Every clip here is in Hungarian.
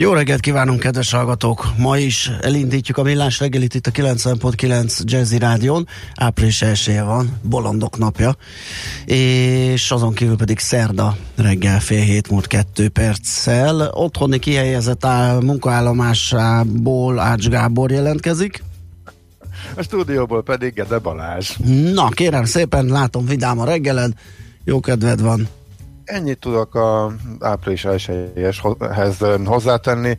Jó reggelt kívánunk, kedves hallgatók! Ma is elindítjuk a millás reggelit itt a 90.9 Jazzy Rádión. Április 1 van, bolondok napja. És azon kívül pedig szerda reggel fél hét múlt kettő perccel. Otthoni kihelyezett áll, munkaállomásából Ács Gábor jelentkezik. A stúdióból pedig Gede Balázs. Na, kérem szépen, látom vidám a reggeled, jó kedved van. Ennyit tudok a április 1-hez hozzátenni.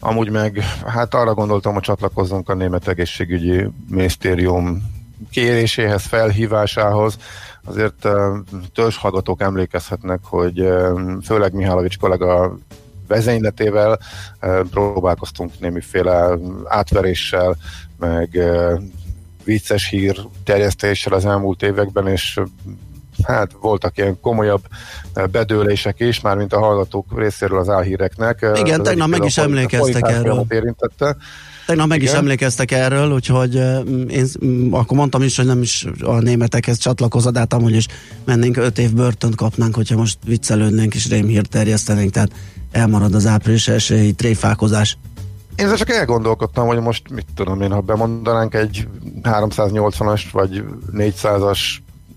Amúgy meg, hát arra gondoltam, hogy csatlakozzunk a Német Egészségügyi Minisztérium kéréséhez, felhívásához. Azért törzshallgatók emlékezhetnek, hogy főleg Mihálovics kollega vezényletével próbálkoztunk némiféle átveréssel, meg vicces hír terjesztéssel az elmúlt években, és hát voltak ilyen komolyabb bedőlések is, már mint a hallgatók részéről az álhíreknek. Igen, tegnap meg is emlékeztek erről. Érintette. Tegnap meg Igen? is emlékeztek erről, úgyhogy én akkor mondtam is, hogy nem is a németekhez csatlakozod, de hát amúgy is mennénk öt év börtönt kapnánk, hogyha most viccelődnénk és rémhírt terjesztenénk, tehát elmarad az április elsői tréfálkozás. Én csak elgondolkodtam, hogy most mit tudom én, ha bemondanánk egy 380-as vagy 400-as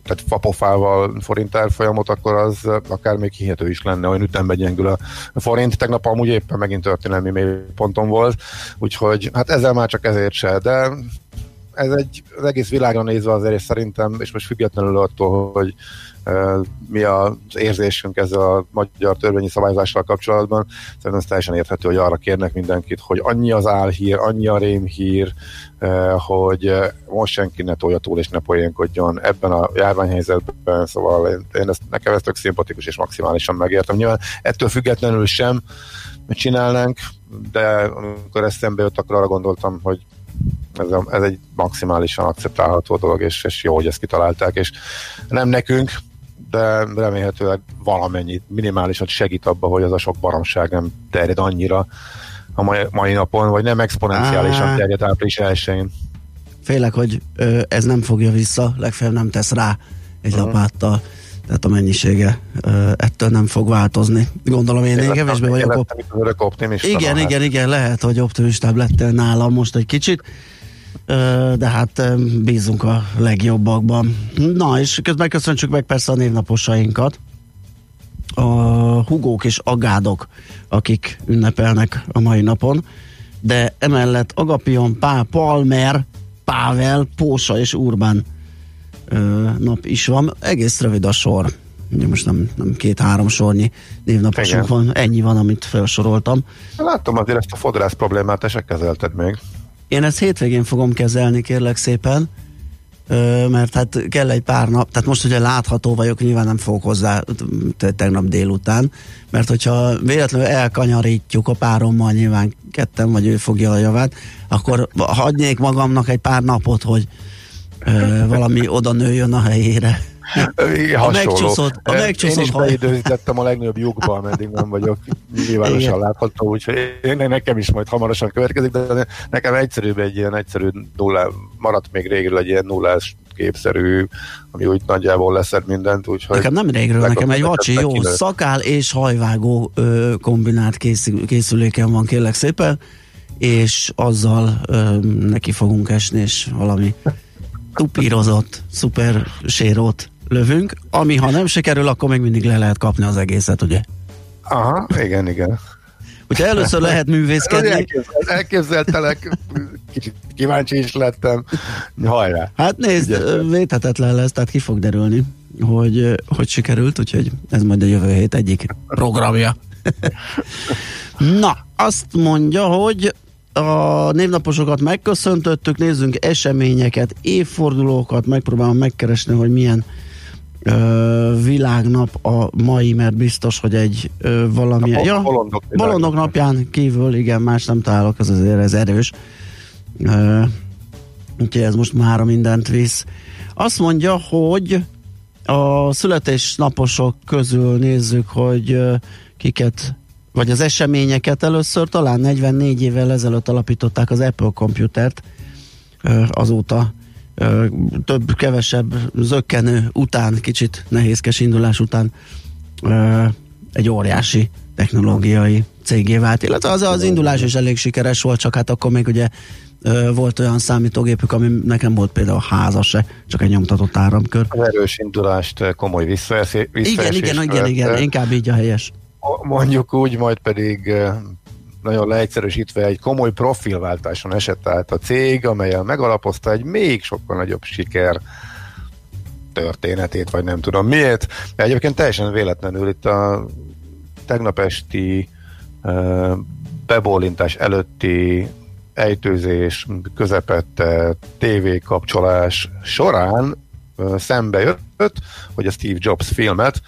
tehát fapofával forint árfolyamot, akkor az akár még hihető is lenne, olyan ütemben gyengül a forint. Tegnap amúgy éppen megint történelmi mélyponton volt, úgyhogy hát ezzel már csak ezért se, de ez egy, az egész világra nézve azért, és szerintem, és most függetlenül attól, hogy mi az érzésünk ezzel a magyar törvényi szabályozással kapcsolatban. Szerintem ez teljesen érthető, hogy arra kérnek mindenkit, hogy annyi az álhír, annyi a rémhír, hogy most senki ne tolja túl és ne poénkodjon ebben a járványhelyzetben, szóval én, én ezt, nekem ez tök szimpatikus és maximálisan megértem. Nyilván ettől függetlenül sem csinálnánk, de amikor ezt szembe jött, akkor arra gondoltam, hogy ez, a, ez egy maximálisan akceptálható dolog, és, és jó, hogy ezt kitalálták, és nem nekünk, de remélhetőleg valamennyit, minimálisat segít abba, hogy az a sok baromság nem terjed annyira a mai, mai napon, vagy nem exponenciálisan terjed április elsőjén. Félek, hogy ö, ez nem fogja vissza, legfeljebb nem tesz rá egy uh-huh. lapáttal tehát a mennyisége ettől nem fog változni. Gondolom én, én kevésbé vagyok op- Igen, igen, igen, lehet, hogy optimistább lettél nálam most egy kicsit de hát bízunk a legjobbakban. Na, és közben köszöntsük meg persze a névnaposainkat. A hugók és agádok, akik ünnepelnek a mai napon, de emellett Agapion, Pá, Palmer, Pável, Pósa és Urban nap is van. Egész rövid a sor. Most nem, nem két-három sornyi névnaposunk Igen. van, ennyi van, amit felsoroltam. Láttam azért ezt a fodrász problémát, te se kezelted még. Én ezt hétvégén fogom kezelni, kérlek szépen, mert hát kell egy pár nap, tehát most ugye látható vagyok, nyilván nem fogok hozzá tegnap délután, mert hogyha véletlenül elkanyarítjuk a párommal, nyilván ketten vagy ő fogja a javát, akkor hagynék magamnak egy pár napot, hogy valami oda nőjön a helyére. A megcsúszott, a megcsúszott Én is beidőzítettem a legnagyobb lyukba, ameddig nem vagyok nyilvánosan látható, úgyhogy én, nekem is majd hamarosan következik, de nekem egyszerűbb egy ilyen egyszerű nullá, maradt még régről egy ilyen nullás képszerű, ami úgy nagyjából leszed mindent, úgyhogy... Nekem nem régről, nekem egy vacsi jó szakál és hajvágó ö, kombinált készül, készüléken van, kérlek szépen, és azzal ö, neki fogunk esni, és valami tupírozott, szuper sérót lövünk, ami ha nem sikerül, akkor még mindig le lehet kapni az egészet, ugye? Aha, igen, igen. Hogyha először lehet művészkedni. Elképzelt, elképzeltelek, kicsit kíváncsi is lettem. Hajrá! Hát nézd, Ügyes. védhetetlen lesz, tehát ki fog derülni, hogy, hogy sikerült, úgyhogy ez majd a jövő hét egyik programja. Na, azt mondja, hogy a névnaposokat megköszöntöttük, nézzünk eseményeket, évfordulókat, megpróbálom megkeresni, hogy milyen ö, világnap a mai, mert biztos, hogy egy ö, valami... A ja, bolondok bolondok napján kívül, igen, más nem találok, ez azért ez erős. Ö, úgyhogy ez most már mindent visz. Azt mondja, hogy a születésnaposok közül nézzük, hogy ö, kiket, vagy az eseményeket először talán 44 évvel ezelőtt alapították az Apple komputert, azóta több-kevesebb zökkenő után, kicsit nehézkes indulás után egy óriási technológiai cégé vált, illetve az, az indulás is elég sikeres volt, csak hát akkor még ugye volt olyan számítógépük, ami nekem volt például háza se, csak egy nyomtatott áramkör. Az erős indulást komoly visszaesés. Igen, igen, igen, igen, inkább így a helyes. Mondjuk úgy, majd pedig eh, nagyon leegyszerűsítve egy komoly profilváltáson esett át a cég, amelyen megalapozta egy még sokkal nagyobb siker történetét, vagy nem tudom miért. De egyébként teljesen véletlenül itt a tegnap esti uh, bebólintás előtti ejtőzés közepette tévékapcsolás során uh, szembe jött, hogy a Steve Jobs filmet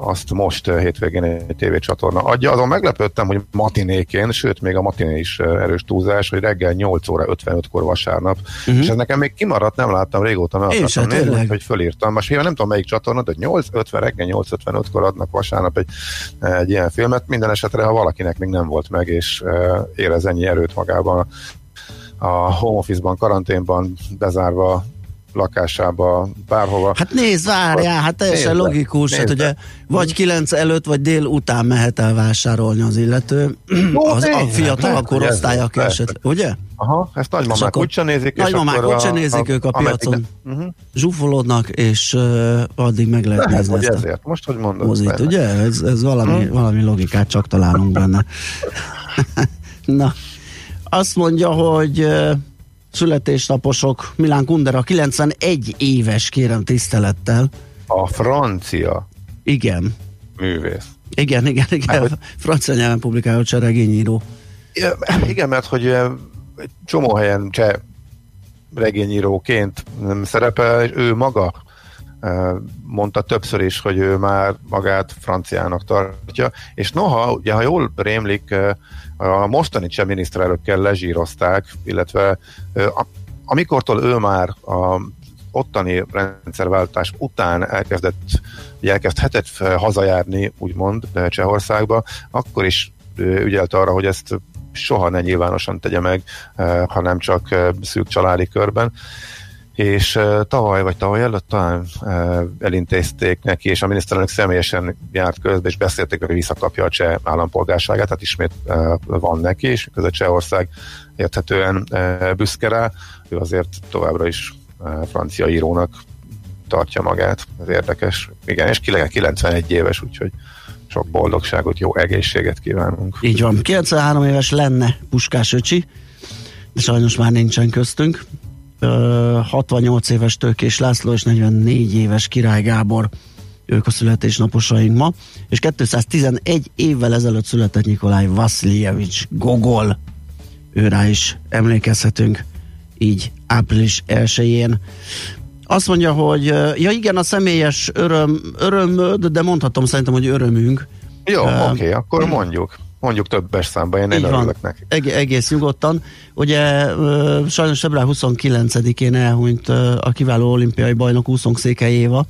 azt most uh, hétvégén egy tévécsatorna adja. Azon meglepődtem, hogy matinékén, sőt még a matiné is uh, erős túlzás, hogy reggel 8 óra 55-kor vasárnap. Uh-huh. És ez nekem még kimaradt, nem láttam régóta, meg Én akartam se, nézni, tényleg. hogy fölírtam. Most nem tudom melyik csatorna, de 8.50 reggel 8.55-kor adnak vasárnap egy, egy ilyen filmet. Minden esetre, ha valakinek még nem volt meg, és érez ennyi erőt magában a home office-ban, karanténban, bezárva lakásába, bárhova. Hát nézd, várjál, hát teljesen Nézd logikus, hát nézd ugye le. vagy 9 előtt, vagy dél után mehet el vásárolni az illető, Jó, az, a tényleg, fiatal lehet, hogy korosztály, aki esetleg, ugye? Aha, ezt nagymamák úgyse nézik. nagymamák úgyse nézik, ők a piacon. Uh-huh. Zsúfolódnak, és uh, addig meg lehet Lehet, nézni hogy ezt ezért. Most, hogy mondod. mozit, ugye? Ez, ez valami, Hm. valami logikát csak találunk benne. Na, azt mondja, hogy uh, születésnaposok, Milán Kundera 91 éves, kérem tisztelettel. A francia Igen, művész. igen, igen, igen. hogy- Francia nyelven publikált se regényíró. Ja, igen, mert hogy egy csomó helyen cseh regényíróként nem szerepel, és ő maga mondta többször is, hogy ő már magát franciának tartja, és noha, ugye, ha jól rémlik, a mostani cseh miniszterelnökkel lezsírozták, illetve amikortól ő már a ottani rendszerváltás után elkezdett, elkezdhetett hazajárni, úgymond Csehországba, akkor is ügyelt arra, hogy ezt soha ne nyilvánosan tegye meg, hanem csak szűk családi körben. És tavaly vagy tavaly előtt talán elintézték neki, és a miniszterelnök személyesen járt közbe, és beszélték, hogy visszakapja a cseh állampolgárságát, tehát ismét van neki, és között Csehország érthetően büszke rá. Ő azért továbbra is francia írónak tartja magát, ez érdekes. Igen, és 91 éves, úgyhogy sok boldogságot, jó egészséget kívánunk. Így van. 93 éves lenne Puskás öcsi, de sajnos már nincsen köztünk. Ö, 68 éves Tőkés László és 44 éves Király Gábor ők a születésnaposaink ma, és 211 évvel ezelőtt született Nikolaj Vasiljevics Gogol. Őrá is emlékezhetünk így április 1-én. Azt mondja, hogy ja igen, a személyes öröm, örömöd, de mondhatom szerintem, hogy örömünk. Jó, Ö, oké, okay, akkor mondjuk. Mondjuk többes számban, én, én örülök neki. Eg- egész nyugodtan. Ugye sajnos február 29-én elhunyt a kiváló olimpiai bajnok úszónkszékely Éva,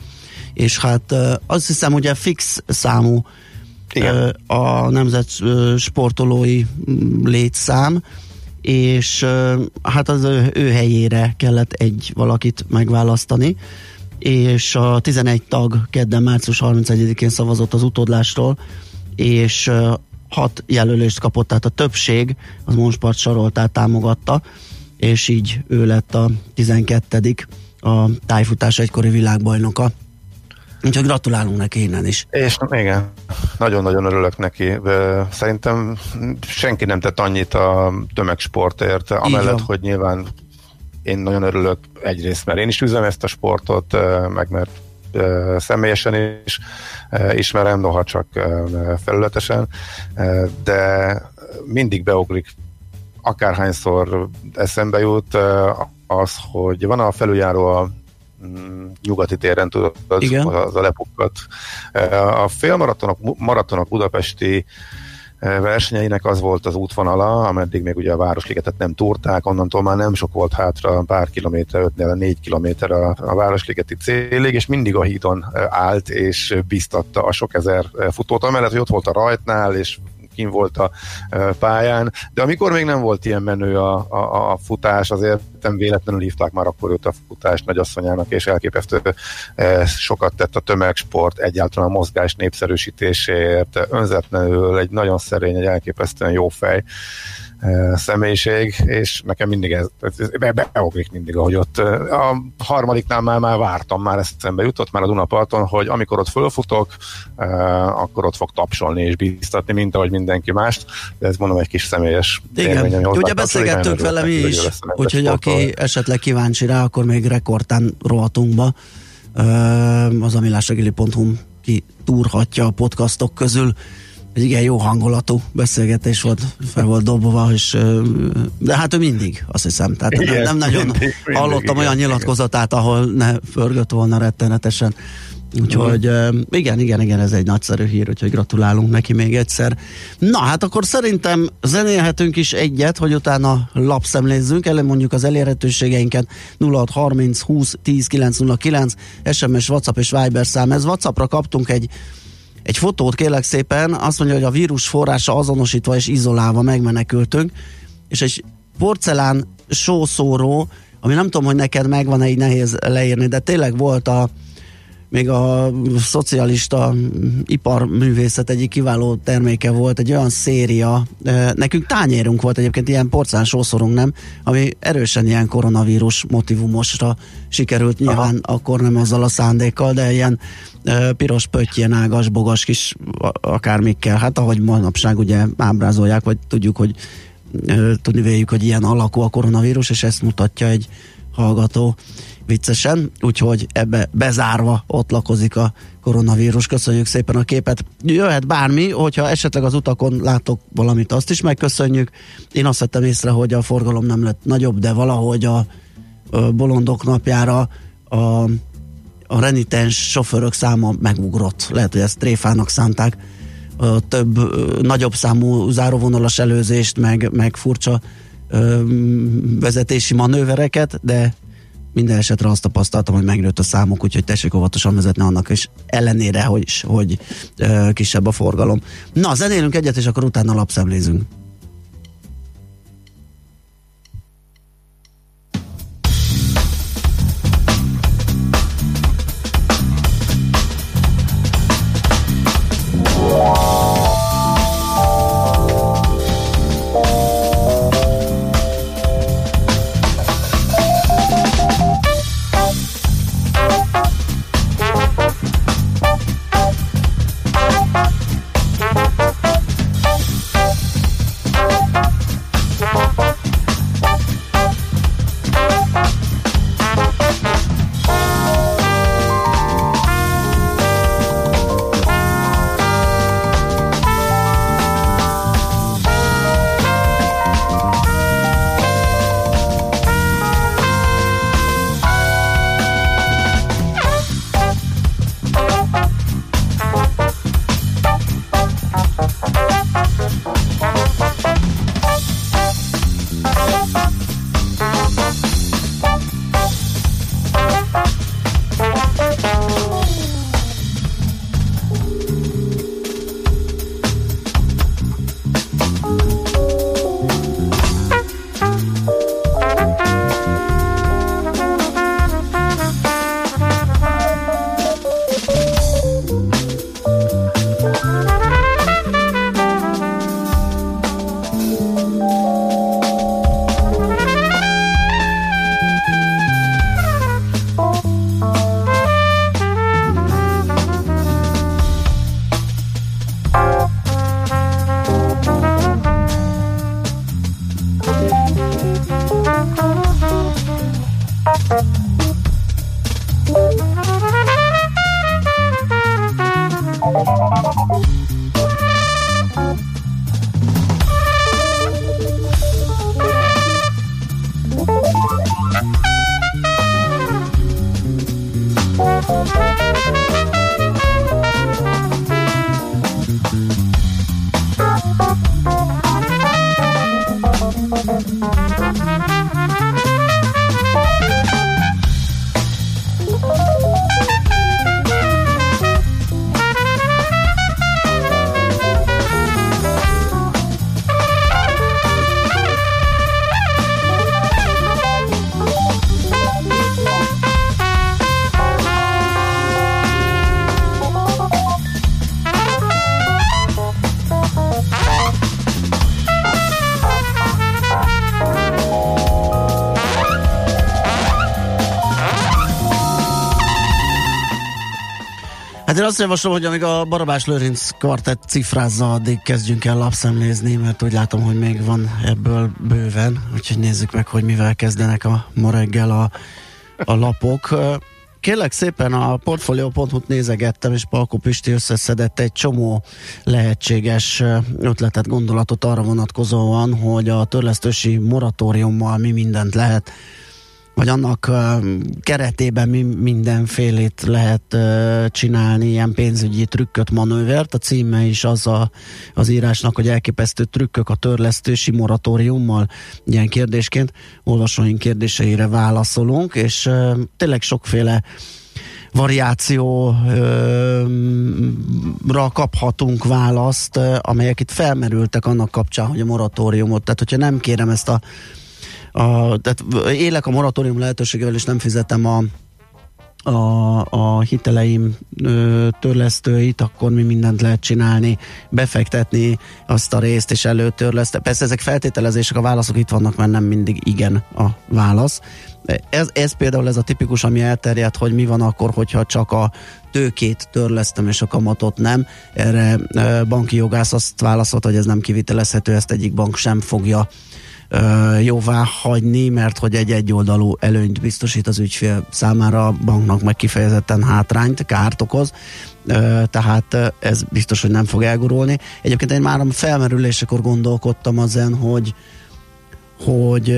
és hát azt hiszem, ugye fix számú Igen. a nemzet sportolói létszám, és hát az ő, helyére kellett egy valakit megválasztani, és a 11 tag kedden március 31-én szavazott az utódlásról, és hat jelölést kapott, tehát a többség az Monspart Saroltát támogatta, és így ő lett a 12 a tájfutás egykori világbajnoka. Úgyhogy gratulálunk neki innen is. És igen, nagyon-nagyon örülök neki. Szerintem senki nem tett annyit a tömegsportért, amellett, hogy nyilván én nagyon örülök egyrészt, mert én is üzem ezt a sportot, meg mert személyesen is ismerem, noha csak felületesen, de mindig beugrik akárhányszor eszembe jut az, hogy van a felüljáró a mm, nyugati téren, tudod, Igen. az a lepukkat. A félmaratonok, maratonok budapesti versenyeinek az volt az útvonala, ameddig még ugye a Városligetet nem túrták, onnantól már nem sok volt hátra, pár kilométer, 5 négy kilométer a, a Városligeti célig, és mindig a hídon állt és biztatta a sok ezer futót, amellett, hogy ott volt a rajtnál, és kim volt a pályán, de amikor még nem volt ilyen menő a, a, a futás, azért nem véletlenül hívták már akkor őt a futás nagyasszonyának, és elképesztő sokat tett a tömegsport, egyáltalán a mozgás népszerűsítéséért, önzetlenül egy nagyon szerény, egy elképesztően jó fej személyiség, és nekem mindig ez, be, beugrik mindig, ahogy ott a harmadiknál már, már vártam, már ezt szembe jutott már a Dunaparton, hogy amikor ott fölfutok, akkor ott fog tapsolni és bíztatni, mint ahogy mindenki mást, de ez mondom egy kis személyes Igen, élmény, ugye beszélgettünk vele mi is, úgyhogy aki esetleg kíváncsi rá, akkor még rekordtán rohatunkba az amilásregili.hu ki túrhatja a podcastok közül egy igen jó hangulatú beszélgetés volt, fel volt dobva, és, de hát ő mindig, azt hiszem. Tehát igen, nem, nem nagyon mindig, hallottam mindig, olyan igen, nyilatkozatát, ahol ne förgött volna rettenetesen. Úgyhogy igen, igen, igen, ez egy nagyszerű hír, úgyhogy gratulálunk neki még egyszer. Na, hát akkor szerintem zenélhetünk is egyet, hogy utána lapszemlézzünk, elő mondjuk az elérhetőségeinket 0630 20 10 909 SMS, WhatsApp és Viber szám. Ez WhatsAppra kaptunk egy egy fotót kérlek szépen, azt mondja, hogy a vírus forrása azonosítva és izolálva megmenekültünk, és egy porcelán sószóró, ami nem tudom, hogy neked megvan-e így nehéz leírni, de tényleg volt a még a szocialista iparművészet egyik kiváló terméke volt, egy olyan széria, nekünk tányérunk volt egyébként, ilyen porcelán sószorunk, nem? Ami erősen ilyen koronavírus motivumosra sikerült, nyilván Aha. akkor nem azzal a szándékkal, de ilyen piros pötty, ilyen ágas, bogas kis akármikkel, hát ahogy manapság ugye ábrázolják, vagy tudjuk, hogy tudni véljük, hogy ilyen alakú a koronavírus, és ezt mutatja egy hallgató viccesen, úgyhogy ebbe bezárva ott lakozik a koronavírus. Köszönjük szépen a képet. Jöhet bármi, hogyha esetleg az utakon látok valamit, azt is megköszönjük. Én azt vettem észre, hogy a forgalom nem lett nagyobb, de valahogy a, a bolondok napjára a, a renitens sofőrök száma megugrott. Lehet, hogy ezt tréfának szánták. A több, nagyobb számú záróvonalas előzést, meg, meg furcsa ö, vezetési manővereket, de minden esetre azt tapasztaltam, hogy megnőtt a számuk, úgyhogy tessék óvatosan vezetni annak is ellenére, hogy, hogy ö, kisebb a forgalom. Na, zenélünk egyet, és akkor utána lapszemlézünk. Azt javaslom, hogy amíg a Barabás Lőrinc kvartett cifrázza, addig kezdjünk el lapszemlézni, mert úgy látom, hogy még van ebből bőven, úgyhogy nézzük meg, hogy mivel kezdenek a ma reggel a, a lapok. Kérlek szépen a portfolio.hu-t nézegettem, és Palko Pisti összeszedett egy csomó lehetséges ötletet, gondolatot arra vonatkozóan, hogy a törlesztősi moratóriummal mi mindent lehet vagy annak keretében mi mindenfélét lehet csinálni, ilyen pénzügyi trükköt, manővert. A címe is az a, az írásnak, hogy elképesztő trükkök a törlesztősi moratóriummal, ilyen kérdésként olvasóink kérdéseire válaszolunk, és tényleg sokféle variációra kaphatunk választ, amelyek itt felmerültek annak kapcsán, hogy a moratóriumot, tehát hogyha nem kérem ezt a a, tehát élek a moratórium lehetőségével, és nem fizetem a, a, a hiteleim ö, törlesztőit, akkor mi mindent lehet csinálni, befektetni azt a részt, és előtörleszteni. Persze ezek feltételezések, a válaszok itt vannak, mert nem mindig igen a válasz. Ez, ez például ez a tipikus, ami elterjedt, hogy mi van akkor, hogyha csak a tőkét törlesztem, és a kamatot nem. Erre banki jogász azt válaszolt, hogy ez nem kivitelezhető, ezt egyik bank sem fogja jóvá hagyni, mert hogy egy egyoldalú előnyt biztosít az ügyfél számára, a banknak meg kifejezetten hátrányt, kárt okoz, tehát ez biztos, hogy nem fog elgurulni. Egyébként én már a felmerülésekor gondolkodtam azen, hogy hogy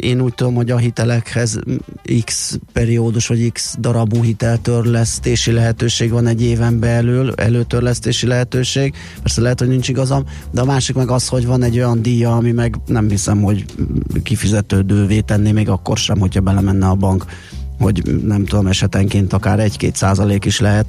én úgy tudom, hogy a hitelekhez x periódus vagy x darabú hiteltörlesztési lehetőség van egy éven belül, előtörlesztési lehetőség, persze lehet, hogy nincs igazam, de a másik meg az, hogy van egy olyan díja, ami meg nem hiszem, hogy kifizetődővé tenné még akkor sem, hogyha belemenne a bank, hogy nem tudom, esetenként akár 1-2 százalék is lehet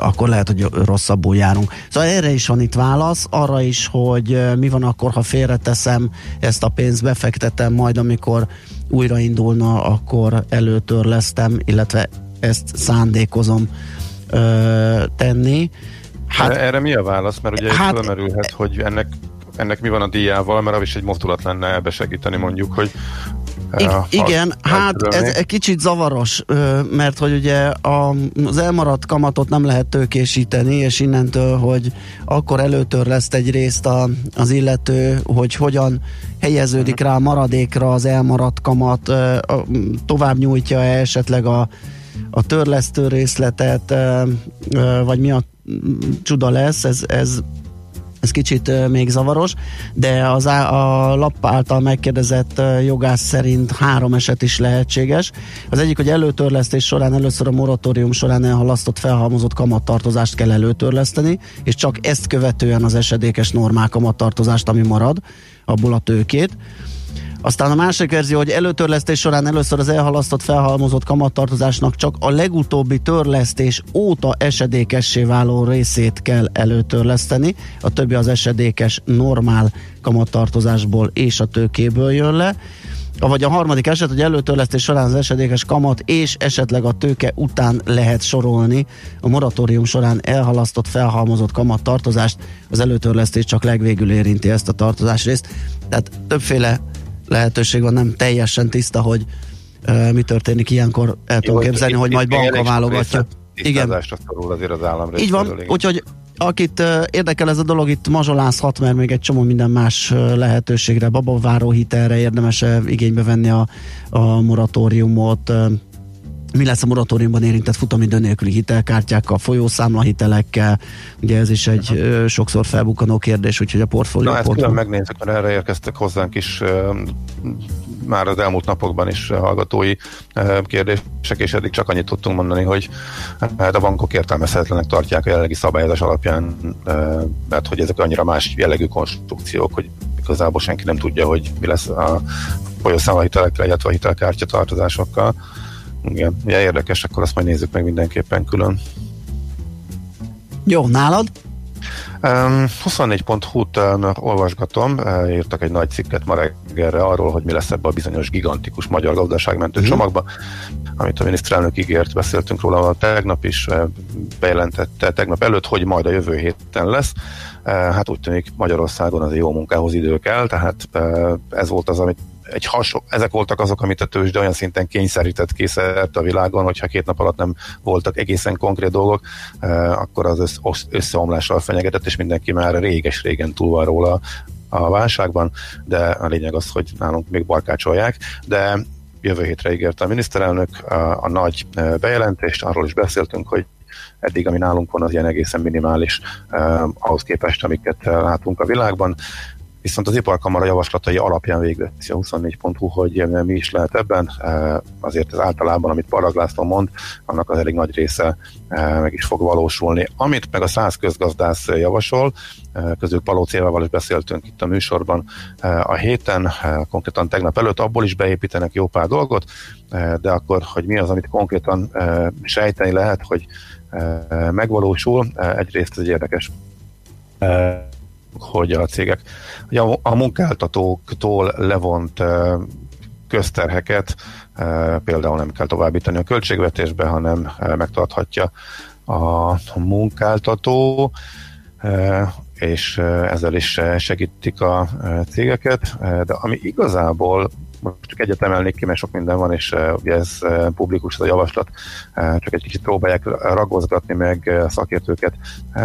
akkor lehet, hogy rosszabbul járunk. Szóval erre is van itt válasz, arra is, hogy mi van akkor, ha félreteszem ezt a pénzt, befektetem, majd amikor újraindulna, akkor előtörlesztem, illetve ezt szándékozom ö, tenni. Hát, erre mi a válasz? Mert ugye hát, felmerülhet, hogy ennek ennek mi van a díjával, mert az is egy mozdulat lenne ebbe segíteni mondjuk, hogy I- igen, hát ez egy kicsit zavaros, mert hogy ugye az elmaradt kamatot nem lehet tőkésíteni, és innentől, hogy akkor előtör lesz egy részt a, az illető, hogy hogyan helyeződik rá a maradékra az elmaradt kamat, tovább nyújtja -e esetleg a, a törlesztő részletet, vagy mi a csuda lesz, ez, ez ez kicsit még zavaros, de az á, a lap által megkérdezett jogász szerint három eset is lehetséges. Az egyik, hogy előtörlesztés során először a moratórium során elhalasztott felhalmozott kamattartozást kell előtörleszteni, és csak ezt követően az esedékes normál kamattartozást, ami marad, abból a tőkét. Aztán a másik verzió, hogy előtörlesztés során először az elhalasztott felhalmozott kamattartozásnak csak a legutóbbi törlesztés óta esedékessé váló részét kell előtörleszteni, a többi az esedékes normál kamattartozásból és a tőkéből jön le. Vagy a harmadik eset, hogy előtörlesztés során az esedékes kamat és esetleg a tőke után lehet sorolni a moratórium során elhalasztott, felhalmozott kamattartozást, az előtörlesztés csak legvégül érinti ezt a tartozás részt. Tehát többféle lehetőség van, nem teljesen tiszta, hogy uh, mi történik ilyenkor. El tudom képzelni, hogy majd banka válogatja. Igen. azért az állam Így van, úgyhogy akit uh, érdekel ez a dolog, itt mazsolázhat, mert még egy csomó minden más uh, lehetőségre, babaváró hitelre érdemes igénybe venni a, a moratóriumot, mi lesz a moratóriumban érintett futamidő nélküli hitelkártyákkal, folyószámla hitelekkel, ugye ez is egy ö, sokszor felbukkanó kérdés, úgyhogy a portfólió... Na, ezt külön megnézzük, mert erre érkeztek hozzánk is már az elmúlt napokban is hallgatói kérdések, és eddig csak annyit tudtunk mondani, hogy hát a bankok értelmezhetetlenek tartják a jelenlegi szabályozás alapján, mert hogy ezek annyira más jellegű konstrukciók, hogy igazából senki nem tudja, hogy mi lesz a folyószámla hitelekkel, illetve a hitelkártya tartozásokkal. Igen, ugye érdekes, akkor azt majd nézzük meg mindenképpen külön. Jó, nálad? Um, 24.hu-t uh, olvasgatom, uh, írtak egy nagy cikket ma reggelre arról, hogy mi lesz ebbe a bizonyos gigantikus magyar gazdaságmentő uh-huh. csomagba, amit a miniszterelnök ígért, beszéltünk róla tegnap is, uh, bejelentette tegnap előtt, hogy majd a jövő héten lesz. Uh, hát úgy tűnik Magyarországon az jó munkához idő kell, tehát ez volt az, amit egy hasonló, ezek voltak azok, amit a tőzsde olyan szinten kényszerített készített a világon, hogyha két nap alatt nem voltak egészen konkrét dolgok, eh, akkor az összeomlással fenyegetett, és mindenki már réges-régen túl van róla a válságban, de a lényeg az, hogy nálunk még barkácsolják, de jövő hétre ígérte a miniszterelnök a, a nagy eh, bejelentést, arról is beszéltünk, hogy eddig, ami nálunk van, az ilyen egészen minimális eh, ahhoz képest, amiket eh, látunk a világban viszont az iparkamara javaslatai alapján végveszi a 24.hu, hogy mi is lehet ebben. E, azért ez általában, amit Paraglászló mond, annak az elég nagy része e, meg is fog valósulni. Amit meg a száz közgazdász javasol, e, közül Paló Célával is beszéltünk itt a műsorban a héten, konkrétan tegnap előtt abból is beépítenek jó pár dolgot, de akkor, hogy mi az, amit konkrétan sejteni lehet, hogy megvalósul, egyrészt ez egy érdekes hogy a cégek hogy a, a munkáltatóktól levont közterheket például nem kell továbbítani a költségvetésbe, hanem megtarthatja a munkáltató, és ezzel is segítik a cégeket, de ami igazából most csak egyet emelnék ki, mert sok minden van, és uh, ugye ez uh, publikus ez a javaslat, uh, csak egy kicsit próbálják ragozgatni meg szakértőket.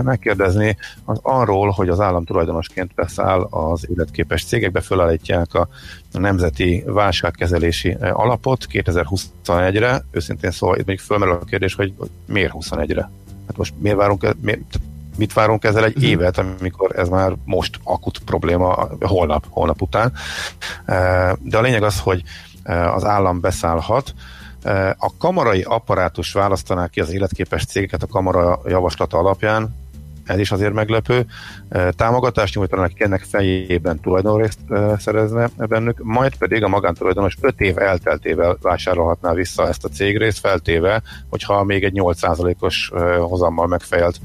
Megkérdezni az arról, hogy az állam tulajdonosként beszáll az életképes cégekbe, fölállítják a nemzeti válságkezelési alapot 2021-re, őszintén szóval itt még fölmerül a kérdés, hogy miért 21-re? Hát most miért várunk, miért, mit várunk ezzel egy évet, amikor ez már most akut probléma, holnap, holnap után. E, de a lényeg az, hogy e, az állam beszállhat, e, a kamarai apparátus választaná ki az életképes cégeket a kamara javaslata alapján, ez is azért meglepő. Támogatást nyújtanak, ennek fejében tulajdonrészt szerezne bennük, majd pedig a magántulajdonos 5 év elteltével vásárolhatná vissza ezt a cégrészt, feltéve, hogyha még egy 8%-os hozammal megfejelt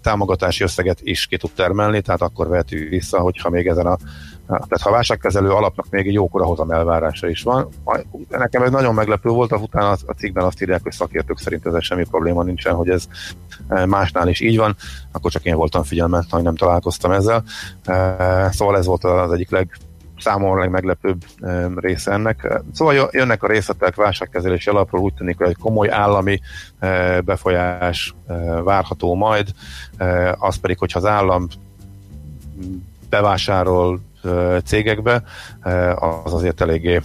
támogatási összeget is ki tud termelni, tehát akkor vehető vissza, hogyha még ezen a tehát ha válságkezelő alapnak még egy jókora hozam elvárása is van. Nekem ez nagyon meglepő volt, utána a cikkben azt írják, hogy szakértők szerint ez semmi probléma nincsen, hogy ez másnál is így van, akkor csak én voltam figyelmet, hogy nem találkoztam ezzel. Szóval ez volt az egyik leg számomra legmeglepőbb része ennek. Szóval jönnek a részletek válságkezelési alapról, úgy tűnik, hogy egy komoly állami befolyás várható majd, az pedig, hogyha az állam bevásárol cégekbe, az azért eléggé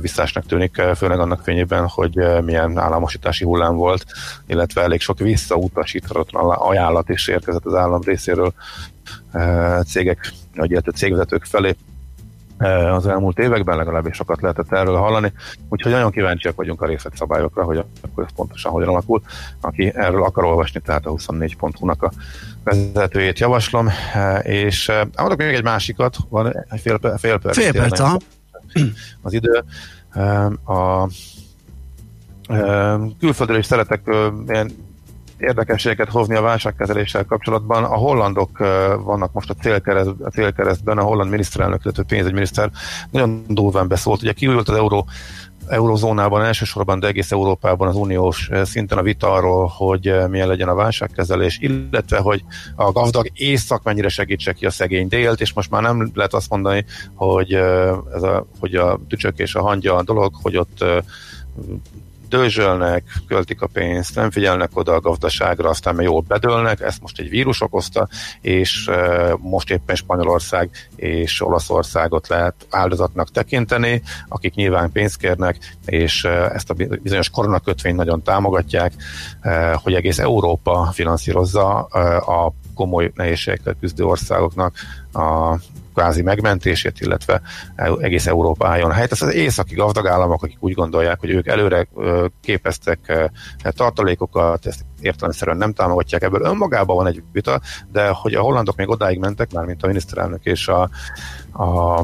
visszásnak tűnik, főleg annak fényében, hogy milyen államosítási hullám volt, illetve elég sok visszautasíthatatlan ajánlat is érkezett az állam részéről cégek, vagy illetve cégvezetők felé az elmúlt években, legalábbis sokat lehetett erről hallani, úgyhogy nagyon kíváncsiak vagyunk a részletszabályokra, hogy akkor ez pontosan hogyan alakul. Aki erről akar olvasni, tehát a 24.hu-nak a vezetőjét javaslom, eh, és eh, mondok még egy másikat, van egy fél, fél perc. Fél perc, az idő. A külföldről is szeretek ilyen érdekességeket hozni a válságkezeléssel kapcsolatban. A hollandok vannak most a, célkereszt, a célkeresztben, a holland miniszterelnök, illetve pénzügyminiszter nagyon durván beszólt. Ugye kiült az euró eurozónában elsősorban, de egész Európában az uniós szinten a vita arról, hogy milyen legyen a válságkezelés, illetve hogy a gazdag észak mennyire segítse ki a szegény délt, és most már nem lehet azt mondani, hogy, ez a, hogy a tücsök és a hangya a dolog, hogy ott dőzsölnek, költik a pénzt, nem figyelnek oda a gazdaságra, aztán meg jól bedőlnek, ezt most egy vírus okozta, és most éppen Spanyolország és Olaszországot lehet áldozatnak tekinteni, akik nyilván pénzt kérnek, és ezt a bizonyos koronakötvényt nagyon támogatják, hogy egész Európa finanszírozza a komoly nehézségekkel küzdő országoknak a kvázi megmentését, illetve egész Európa álljon helyet. Ez az északi gazdag államok, akik úgy gondolják, hogy ők előre képeztek tartalékokat, ezt értelemszerűen nem támogatják, ebből önmagában van egy vita, de hogy a hollandok még odáig mentek, már mint a miniszterelnök és a, a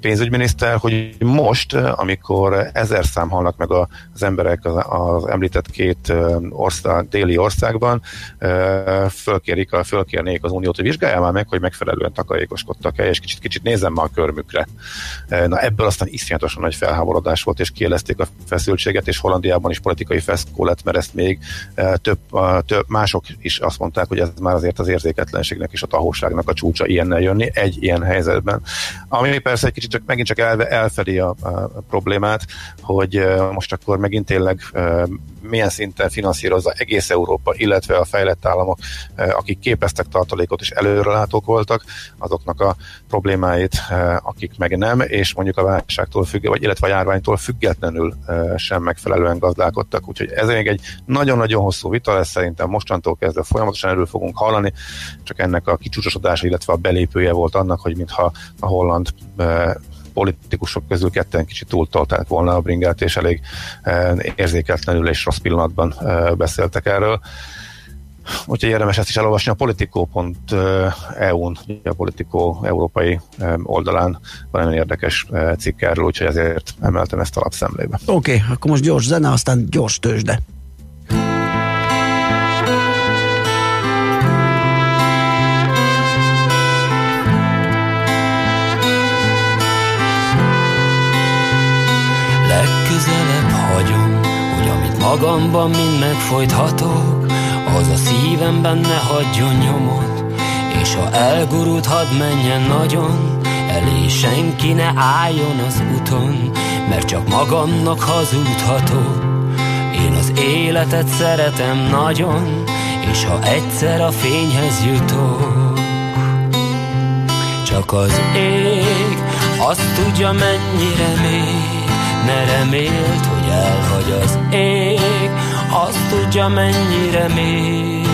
pénzügyminiszter, hogy most, amikor ezer szám halnak meg az emberek az, az említett két ország, déli országban, fölkérik, fölkérnék az Uniót, hogy vizsgálja már meg, hogy megfelelően takarékoskodtak-e, és kicsit, kicsit nézem már a körmükre. Na ebből aztán iszonyatosan nagy felháborodás volt, és kielezték a feszültséget, és Hollandiában is politikai feszkó lett, mert ezt még több, több mások is azt mondták, hogy ez már azért az érzéketlenségnek és a tahóságnak a csúcsa ilyennel jönni egy ilyen helyzetben. Ami persze egy kicsit csak, megint csak el, elfedi a, a, problémát, hogy most akkor megint tényleg milyen szinten finanszírozza egész Európa, illetve a fejlett államok, uh, akik képeztek tartalékot és előrelátók voltak, azoknak a problémáit, uh, akik meg nem, és mondjuk a válságtól függ, vagy illetve a járványtól függetlenül uh, sem megfelelően gazdálkodtak. Úgyhogy ez még egy nagyon-nagyon hosszú vita lesz, szerintem mostantól kezdve folyamatosan erről fogunk hallani, csak ennek a kicsúcsosodása, illetve a belépője volt annak, hogy mintha a holland politikusok közül ketten kicsit túltolták volna a bringát, és elég érzéketlenül és rossz pillanatban beszéltek erről. Úgyhogy érdemes ezt is elolvasni a politikó.eu-n, a politikó európai oldalán van nagyon érdekes cikk erről, úgyhogy ezért emeltem ezt a lapszemlébe. Oké, okay, akkor most gyors zene, aztán gyors tőzsde. Magamban mind megfojthatok, az a szívemben ne hagyjon nyomot, és ha elgurult, hadd menjen nagyon, elé senki ne álljon az uton, mert csak magamnak hazudhatok. Én az életet szeretem nagyon, és ha egyszer a fényhez jutok, csak az ég azt tudja mennyire még, ne remélt, hogy elhagy az ég, azt tudja mennyire még.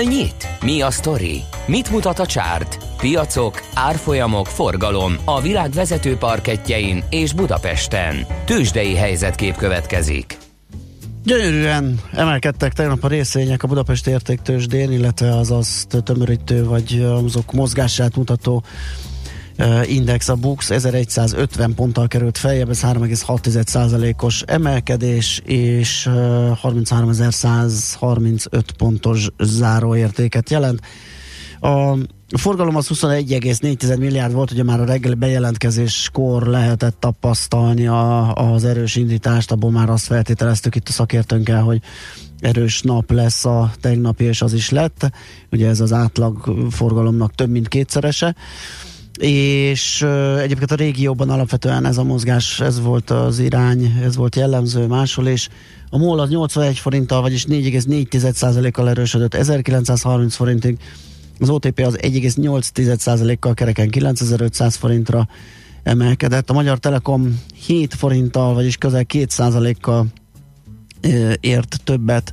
Hol nyit? Mi a sztori? Mit mutat a csárt? Piacok, árfolyamok, forgalom a világ vezető parketjein és Budapesten. Tősdei helyzetkép következik. Gyönyörűen emelkedtek tegnap a részvények a Budapest értéktősdén, illetve az azt tömörítő vagy azok mozgását mutató index a Bux 1150 ponttal került feljebb, ez 3,6%-os emelkedés, és uh, 33.135 pontos záróértéket jelent. A forgalom az 21,4 milliárd volt, ugye már a reggeli bejelentkezéskor lehetett tapasztalni a, az erős indítást, abból már azt feltételeztük itt a szakértőnkkel, hogy erős nap lesz a tegnapi, és az is lett. Ugye ez az átlag forgalomnak több mint kétszerese és egyébként a régióban alapvetően ez a mozgás, ez volt az irány, ez volt jellemző máshol, és a MOL az 81 forinttal, vagyis 4,4%-kal erősödött 1930 forintig, az OTP az 1,8%-kal kereken 9500 forintra emelkedett. A Magyar Telekom 7 forinttal, vagyis közel 2%-kal ért többet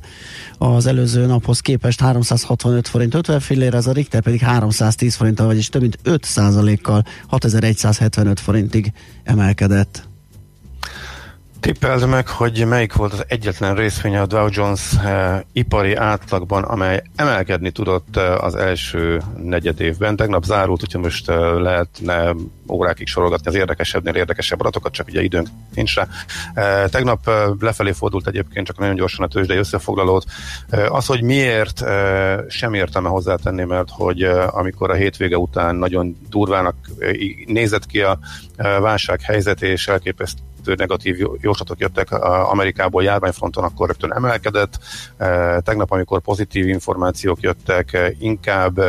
az előző naphoz képest 365 forint 50 fillér, ez a Richter pedig 310 forinttal, vagyis több mint 5%-kal 6175 forintig emelkedett. Tippeld meg, hogy melyik volt az egyetlen részvény a Dow Jones eh, ipari átlagban, amely emelkedni tudott eh, az első negyed évben. Tegnap zárult, úgyhogy most eh, lehetne órákig sorolgatni az érdekesebbnél érdekesebb adatokat, csak ugye időnk nincs rá. Eh, tegnap eh, lefelé fordult egyébként, csak nagyon gyorsan a tőzsdei összefoglalót. Eh, az, hogy miért, eh, sem értelme hozzátenni, mert hogy eh, amikor a hétvége után nagyon durvának eh, nézett ki a eh, válsághelyzet, és elképesztő negatív jóslatok jöttek Amerikából járványfronton, akkor rögtön emelkedett. Tegnap, amikor pozitív információk jöttek, inkább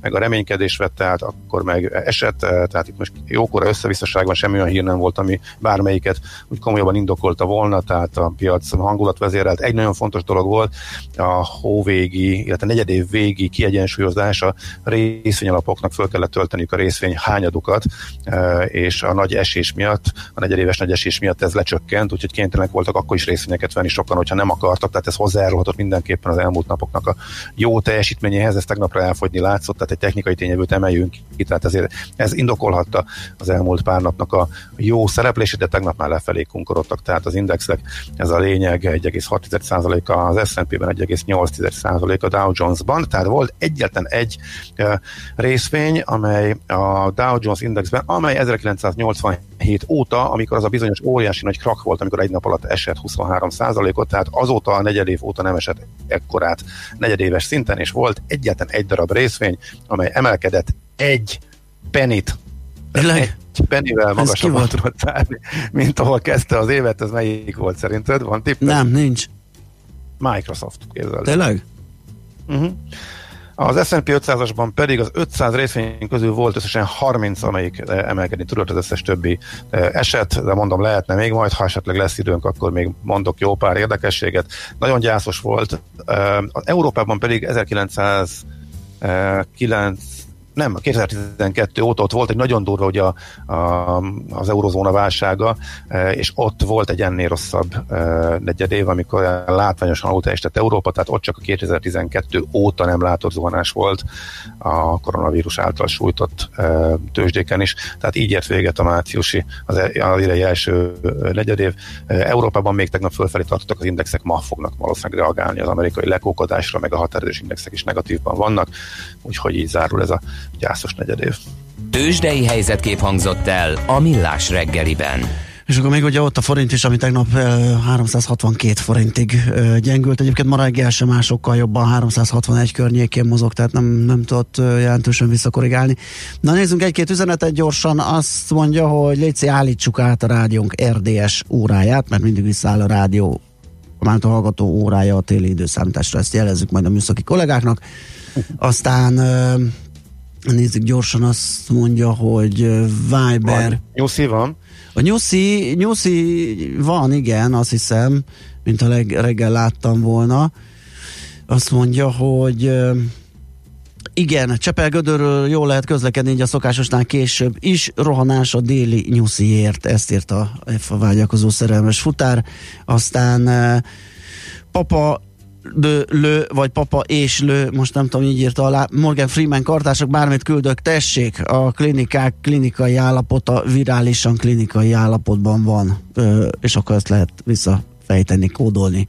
meg a reménykedés vette át, akkor meg esett, tehát itt most jókora összevisszaságban semmi olyan hír nem volt, ami bármelyiket úgy komolyabban indokolta volna, tehát a piac hangulat vezérelt. Egy nagyon fontos dolog volt, a hóvégi, illetve negyedév végi kiegyensúlyozás a részvényalapoknak föl kellett tölteniük a részvény hányadukat, és a nagy esés miatt, a negyedéves nagy esés miatt ez lecsökkent, úgyhogy kénytelenek voltak akkor is részvényeket venni sokan, hogyha nem akartak, tehát ez hozzájárulhatott mindenképpen az elmúlt napoknak a jó teljesítményéhez, ez tegnapra elfogyni látszott, tehát egy technikai tényezőt emeljünk ki, tehát ezért ez indokolhatta az elmúlt pár napnak a jó szereplését, de tegnap már lefelé kunkorodtak, tehát az indexek, ez a lényeg 1,6%-a, az S&P-ben 1,8% a Dow Jones-ban, tehát volt egyetlen egy részvény, amely a Dow Jones Indexben, amely 1987 óta, amikor az a bizonyos óriási nagy krak volt, amikor egy nap alatt esett 23%-ot, tehát azóta a negyed év óta nem esett ekkorát negyedéves szinten, és volt egyetlen egy darab részvény, amely emelkedett egy penit. Egy pennivel magasabban tudott szállni, mint ahol kezdte az évet, ez melyik volt szerinted? Van tipp? Nem, nincs. Microsoft, képzeld. Tényleg? Uh-huh. Az S&P 500-asban pedig az 500 részvény közül volt összesen 30, amelyik emelkedni tudott, az összes többi eset, de mondom, lehetne még majd, ha esetleg lesz időnk, akkor még mondok jó pár érdekességet. Nagyon gyászos volt. Az Európában pedig 1909 nem, 2012 óta ott volt egy nagyon durva ugye a, a, az eurozóna válsága, e, és ott volt egy ennél rosszabb e, negyed év, amikor látványosan alulteljesített Európa, tehát ott csak a 2012 óta nem látott zuhanás volt a koronavírus által sújtott e, tőzsdéken is, tehát így ért véget a márciusi, az, az idei első negyed év. Európában még tegnap fölfelé tartottak az indexek, ma fognak valószínűleg reagálni az amerikai lekókodásra, meg a határidős indexek is negatívban vannak, úgyhogy így zárul ez a gyászos negyedév. Tőzsdei helyzetkép hangzott el a Millás reggeliben. És akkor még ugye ott a forint is, ami tegnap 362 forintig gyengült. Egyébként ma reggel sem másokkal jobban 361 környékén mozog, tehát nem, nem tudott jelentősen visszakorrigálni. Na nézzünk egy-két üzenetet gyorsan. Azt mondja, hogy Léci, állítsuk át a rádiónk RDS óráját, mert mindig visszaáll a rádió a hallgató órája a téli időszámításra, ezt jelezzük majd a műszaki kollégáknak. Aztán nézzük gyorsan, azt mondja, hogy Viber. Van. Nyuszi van? A nyuszi, nyuszi van, igen, azt hiszem, mint a leg, reggel láttam volna. Azt mondja, hogy igen, Csepelgödörről jól lehet közlekedni, így a szokásosnál később is. Rohanás a déli nyusziért, ezt írt a vágyakozó szerelmes futár. Aztán papa de lő, vagy papa és lő, most nem tudom, így írta alá, Morgan Freeman kartások, bármit küldök, tessék, a klinikák klinikai állapota virálisan klinikai állapotban van, és akkor ezt lehet visszafejteni, kódolni.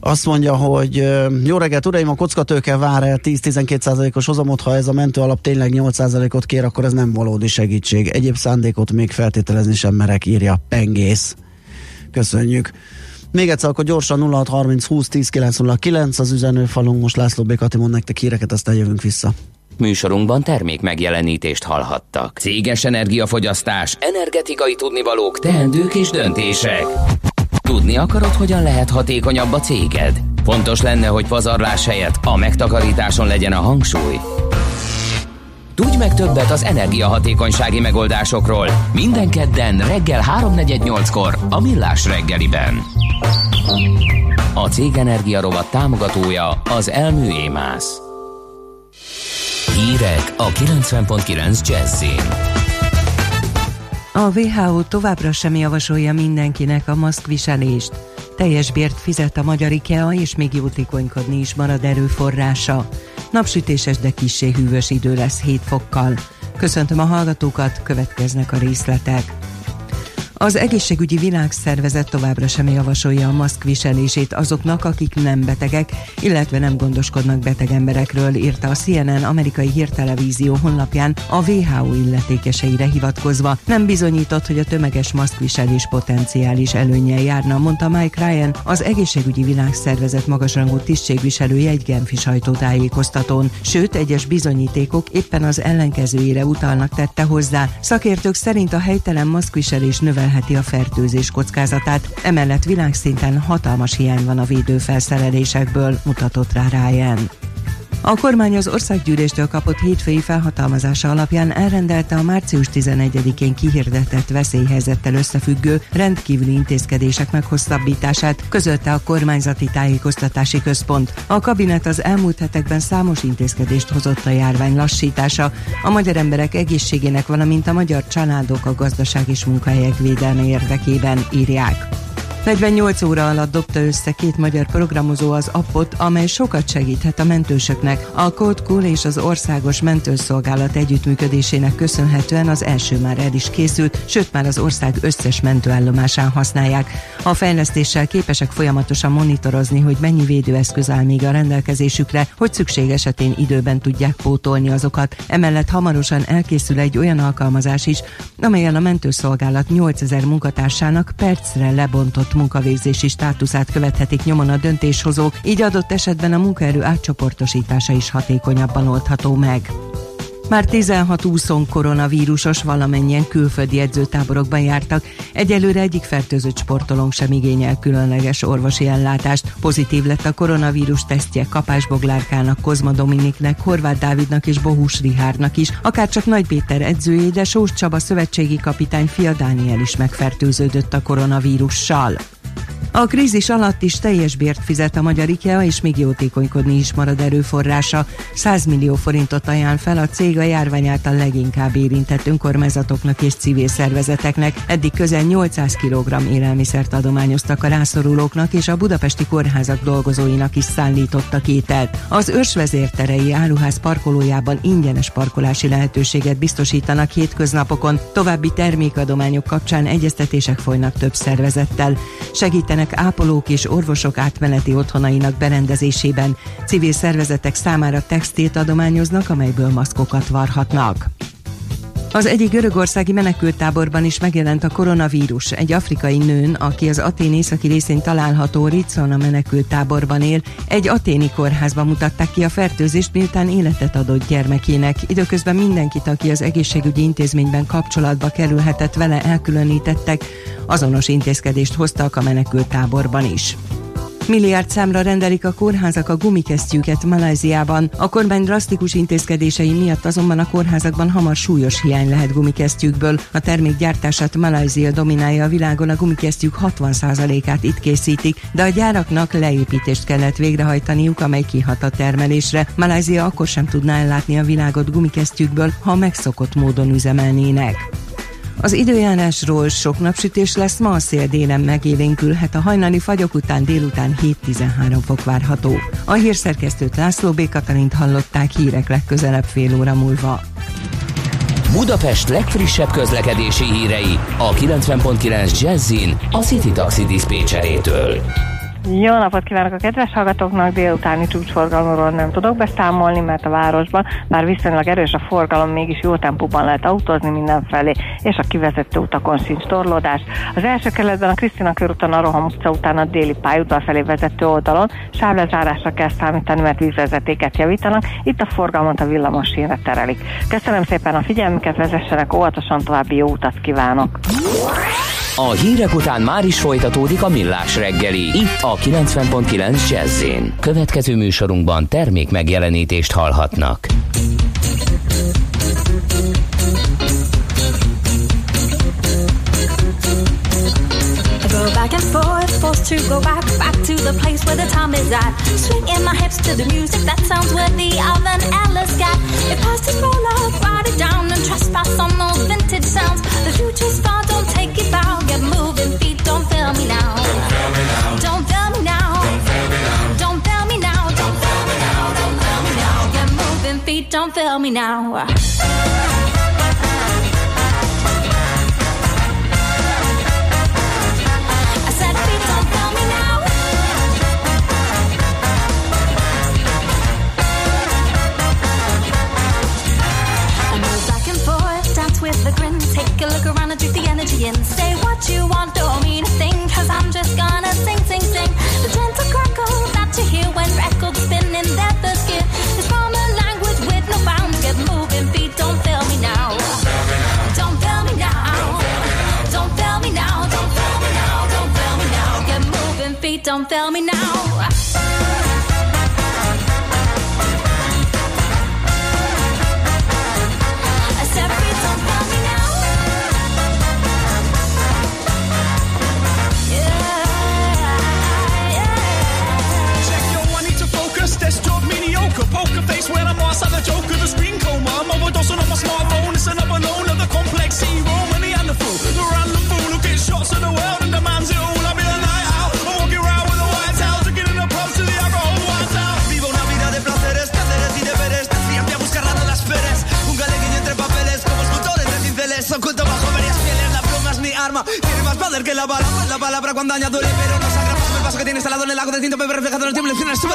Azt mondja, hogy jó reggelt, uraim, a kockatőke vár el 10-12%-os hozamot, ha ez a mentő alap tényleg 8%-ot kér, akkor ez nem valódi segítség. Egyéb szándékot még feltételezni sem merek, írja Pengész. Köszönjük. Még egyszer, akkor gyorsan 0630 20 10 909 az üzenőfalunk, most László Békati mond nektek híreket, aztán jövünk vissza. Műsorunkban termék megjelenítést hallhattak. Céges energiafogyasztás, energetikai tudnivalók, teendők és döntések. Tudni akarod, hogyan lehet hatékonyabb a céged? Fontos lenne, hogy pazarlás helyett a megtakarításon legyen a hangsúly. Tudj meg többet az energiahatékonysági megoldásokról minden kedden reggel 3.48-kor a Millás reggeliben. A Cég Energia rovat támogatója az Elmű Émász. Hírek a 90.9 Jazzin. A WHO továbbra sem javasolja mindenkinek a maszkviselést. Teljes bért fizet a magyar IKEA, és még jótékonykodni is marad erőforrása. Napsütéses, de kissé hűvös idő lesz 7 fokkal. Köszöntöm a hallgatókat, következnek a részletek. Az egészségügyi világszervezet továbbra sem javasolja a maszk viselését azoknak, akik nem betegek, illetve nem gondoskodnak beteg emberekről, írta a CNN amerikai hírtelevízió honlapján a WHO illetékeseire hivatkozva. Nem bizonyított, hogy a tömeges maszkviselés potenciális előnyel járna, mondta Mike Ryan, az egészségügyi világszervezet magasrangú tisztségviselője egy Genfi sajtótájékoztatón. Sőt, egyes bizonyítékok éppen az ellenkezőjére utalnak tette hozzá. Szakértők szerint a helytelen maszkviselés növel növelheti a fertőzés kockázatát, emellett világszinten hatalmas hiány van a védőfelszerelésekből, mutatott rá Ryan. A kormány az országgyűléstől kapott hétfői felhatalmazása alapján elrendelte a március 11-én kihirdetett veszélyhelyzettel összefüggő rendkívüli intézkedések meghosszabbítását, közölte a kormányzati tájékoztatási központ. A kabinet az elmúlt hetekben számos intézkedést hozott a járvány lassítása, a magyar emberek egészségének, valamint a magyar családok a gazdaság és munkahelyek védelme érdekében írják. 48 óra alatt dobta össze két magyar programozó az appot, amely sokat segíthet a mentősöknek. A Code Cool és az Országos Mentőszolgálat együttműködésének köszönhetően az első már el is készült, sőt már az ország összes mentőállomásán használják. A fejlesztéssel képesek folyamatosan monitorozni, hogy mennyi védőeszköz áll még a rendelkezésükre, hogy szükség esetén időben tudják pótolni azokat. Emellett hamarosan elkészül egy olyan alkalmazás is, amelyen a mentőszolgálat 8000 munkatársának percre lebontott munkavégzési státuszát követhetik nyomon a döntéshozók, így adott esetben a munkaerő átcsoportosítása is hatékonyabban oldható meg. Már 16 úszon koronavírusos valamennyien külföldi edzőtáborokban jártak. Egyelőre egyik fertőzött sportolónk sem igényel különleges orvosi ellátást. Pozitív lett a koronavírus tesztje Kapás Boglárkának, Kozma Dominiknek, Horváth Dávidnak és Bohus Rihárnak is. Akár csak Nagy Péter edzőjé, de Sós Csaba szövetségi kapitány Fia Dániel is megfertőződött a koronavírussal. A krízis alatt is teljes bért fizet a magyar IKEA, és még jótékonykodni is marad erőforrása. 100 millió forintot ajánl fel a cég a járvány által leginkább érintett önkormányzatoknak és civil szervezeteknek. Eddig közel 800 kg élelmiszert adományoztak a rászorulóknak, és a budapesti kórházak dolgozóinak is szállítottak ételt. Az ősvezérterei áruház parkolójában ingyenes parkolási lehetőséget biztosítanak hétköznapokon. További termékadományok kapcsán egyeztetések folynak több szervezettel. Segítenek segítenek ápolók és orvosok átmeneti otthonainak berendezésében. Civil szervezetek számára textilt adományoznak, amelyből maszkokat varhatnak. Az egyik görögországi menekültáborban is megjelent a koronavírus. Egy afrikai nőn, aki az Atén északi részén található a menekültáborban él, egy aténi kórházban mutatták ki a fertőzést, miután életet adott gyermekének. Időközben mindenkit, aki az egészségügyi intézményben kapcsolatba kerülhetett vele, elkülönítettek. Azonos intézkedést hoztak a menekültáborban is. Milliárd számra rendelik a kórházak a gumikesztyűket Malajziában. A kormány drasztikus intézkedései miatt azonban a kórházakban hamar súlyos hiány lehet gumikesztyűkből. A termék gyártását Malajzia dominálja a világon, a gumikesztyűk 60%-át itt készítik, de a gyáraknak leépítést kellett végrehajtaniuk, amely kihat a termelésre. Malajzia akkor sem tudná ellátni a világot gumikesztyűkből, ha megszokott módon üzemelnének. Az időjárásról sok napsütés lesz, ma a szél délen megélénkülhet, a hajnali fagyok után délután 7-13 fok várható. A hírszerkesztőt László B. Katalint hallották hírek legközelebb fél óra múlva. Budapest legfrissebb közlekedési hírei a 90.9 Jazzin a City Taxi Dispécsejétől. Jó napot kívánok a kedves hallgatóknak! Délutáni csúcsforgalomról nem tudok beszámolni, mert a városban már viszonylag erős a forgalom, mégis jó tempóban lehet autózni mindenfelé, és a kivezető utakon sincs torlódás. Az első kerületben a Krisztina körúton a Roham utca után a déli pályaudvar felé vezető oldalon sávlezárásra kell számítani, mert vízvezetéket javítanak, itt a forgalmat a villamos sínre terelik. Köszönöm szépen a figyelmüket, vezessenek óvatosan, további jó utat kívánok! A hírek után már is folytatódik a millás reggeli, itt a 90.9 jazz Következő műsorunkban termék megjelenítést hallhatnak. back and forth, forced to go back, back to the place where the time is at. Swinging my hips to the music that sounds worthy of an Alice cat. If past is roll up, write it down and trespass on those vintage sounds. The future's far, don't fail me now. With grin, take a look around and drink the energy in. Say what you want, don't mean a thing. I'm just gonna sing, sing, sing. The gentle crackle that you hear when records spinning their first gear. It's from a language with no bounds. Get moving, feet, don't fail me now. Don't fail me now. Don't fail me now. Don't fail me now. Don't fail me now. Get moving, feet, don't fail me now. Face when I'm lost at the joke of the screen coma. I'm overdosing on my smartphone. It's another loan of the complex zero and the underfool. The random fool who gets shots of the world and demands it all. I'll be a night out. I'm walking around with a white towel, drinking in the pubs to the alcohol white out. Vivo una vida de placeres, placeres y deberes. Desfíate a las peres. Un galeguillo entre papeles, como escultores de cinceles. Oculto bajo varias pieles, la pluma es mi arma. Tiene más poder que la bala. La palabra cuando daña duele, pero no sagra. El paso que tiene instalado en el lago de tinto, me reflejado en el tiempo. El sigo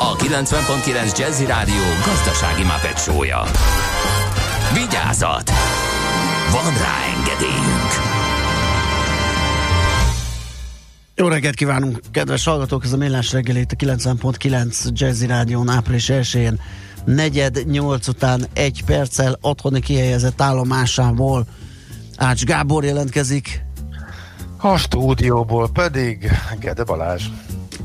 a 90.9 Jazzy Rádió gazdasági mapetsója. Vigyázat! Van rá engedélyünk! Jó reggelt kívánunk, kedves hallgatók! Ez a Millás reggelét a 90.9 Jazzy Rádión április 1-én negyed nyolc után egy perccel otthoni kihelyezett állomásából Ács Gábor jelentkezik. A stúdióból pedig Gede Balázs.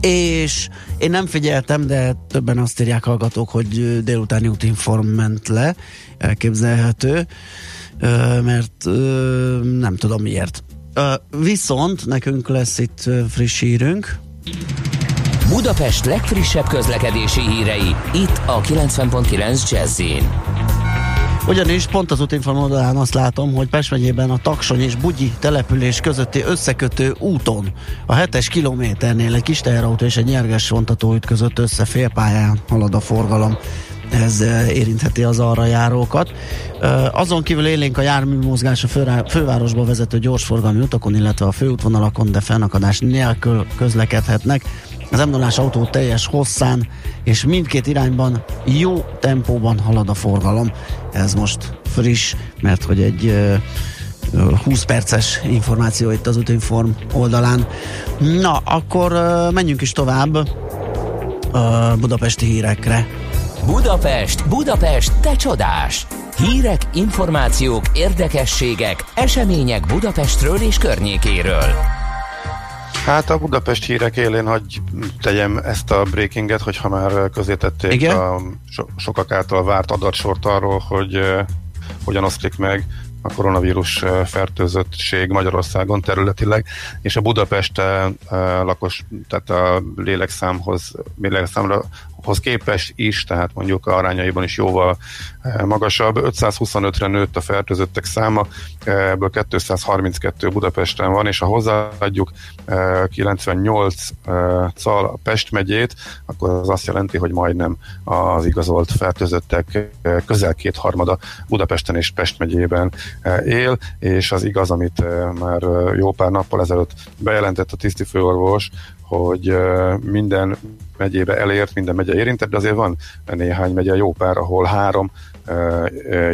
És én nem figyeltem, de többen azt írják hallgatók, hogy délutáni útinform ment le, elképzelhető, mert nem tudom miért. Viszont nekünk lesz itt friss hírünk. Budapest legfrissebb közlekedési hírei, itt a 90.9 jazz ugyanis pont az útinform oldalán azt látom, hogy Pest megyében a Taksony és Bugyi település közötti összekötő úton a 7-es kilométernél egy kis teherautó és egy nyerges vontató ütközött össze félpályán halad a forgalom ez érintheti az arra járókat. Azon kívül élénk a járműmozgás a fővárosba vezető gyorsforgalmi utakon, illetve a főútvonalakon, de fennakadás nélkül közlekedhetnek. Az m autó teljes hosszán és mindkét irányban jó tempóban halad a forgalom. Ez most friss, mert hogy egy 20 perces információ itt az Utinform oldalán. Na, akkor menjünk is tovább a budapesti hírekre. Budapest, Budapest, te csodás! Hírek, információk, érdekességek, események Budapestről és környékéről. Hát a Budapest hírek élén hagy tegyem ezt a breakinget, hogyha már közé tették Igen? a so- sokak által várt adatsort arról, hogy uh, hogyan oszlik meg a koronavírus fertőzöttség Magyarországon területileg, és a Budapest uh, lakos, tehát a lélekszámhoz, lélekszámra hoz képest is, tehát mondjuk arányaiban is jóval eh, magasabb. 525-re nőtt a fertőzöttek száma, eh, ebből 232 Budapesten van, és ha hozzáadjuk 98-szal eh, a Pest megyét, akkor az azt jelenti, hogy majdnem az igazolt fertőzöttek közel kétharmada Budapesten és Pest megyében él, és az igaz, amit már jó pár nappal ezelőtt bejelentett a tisztifőorvos, hogy minden megyébe elért, minden megye érintett, de azért van néhány megye jó pár, ahol három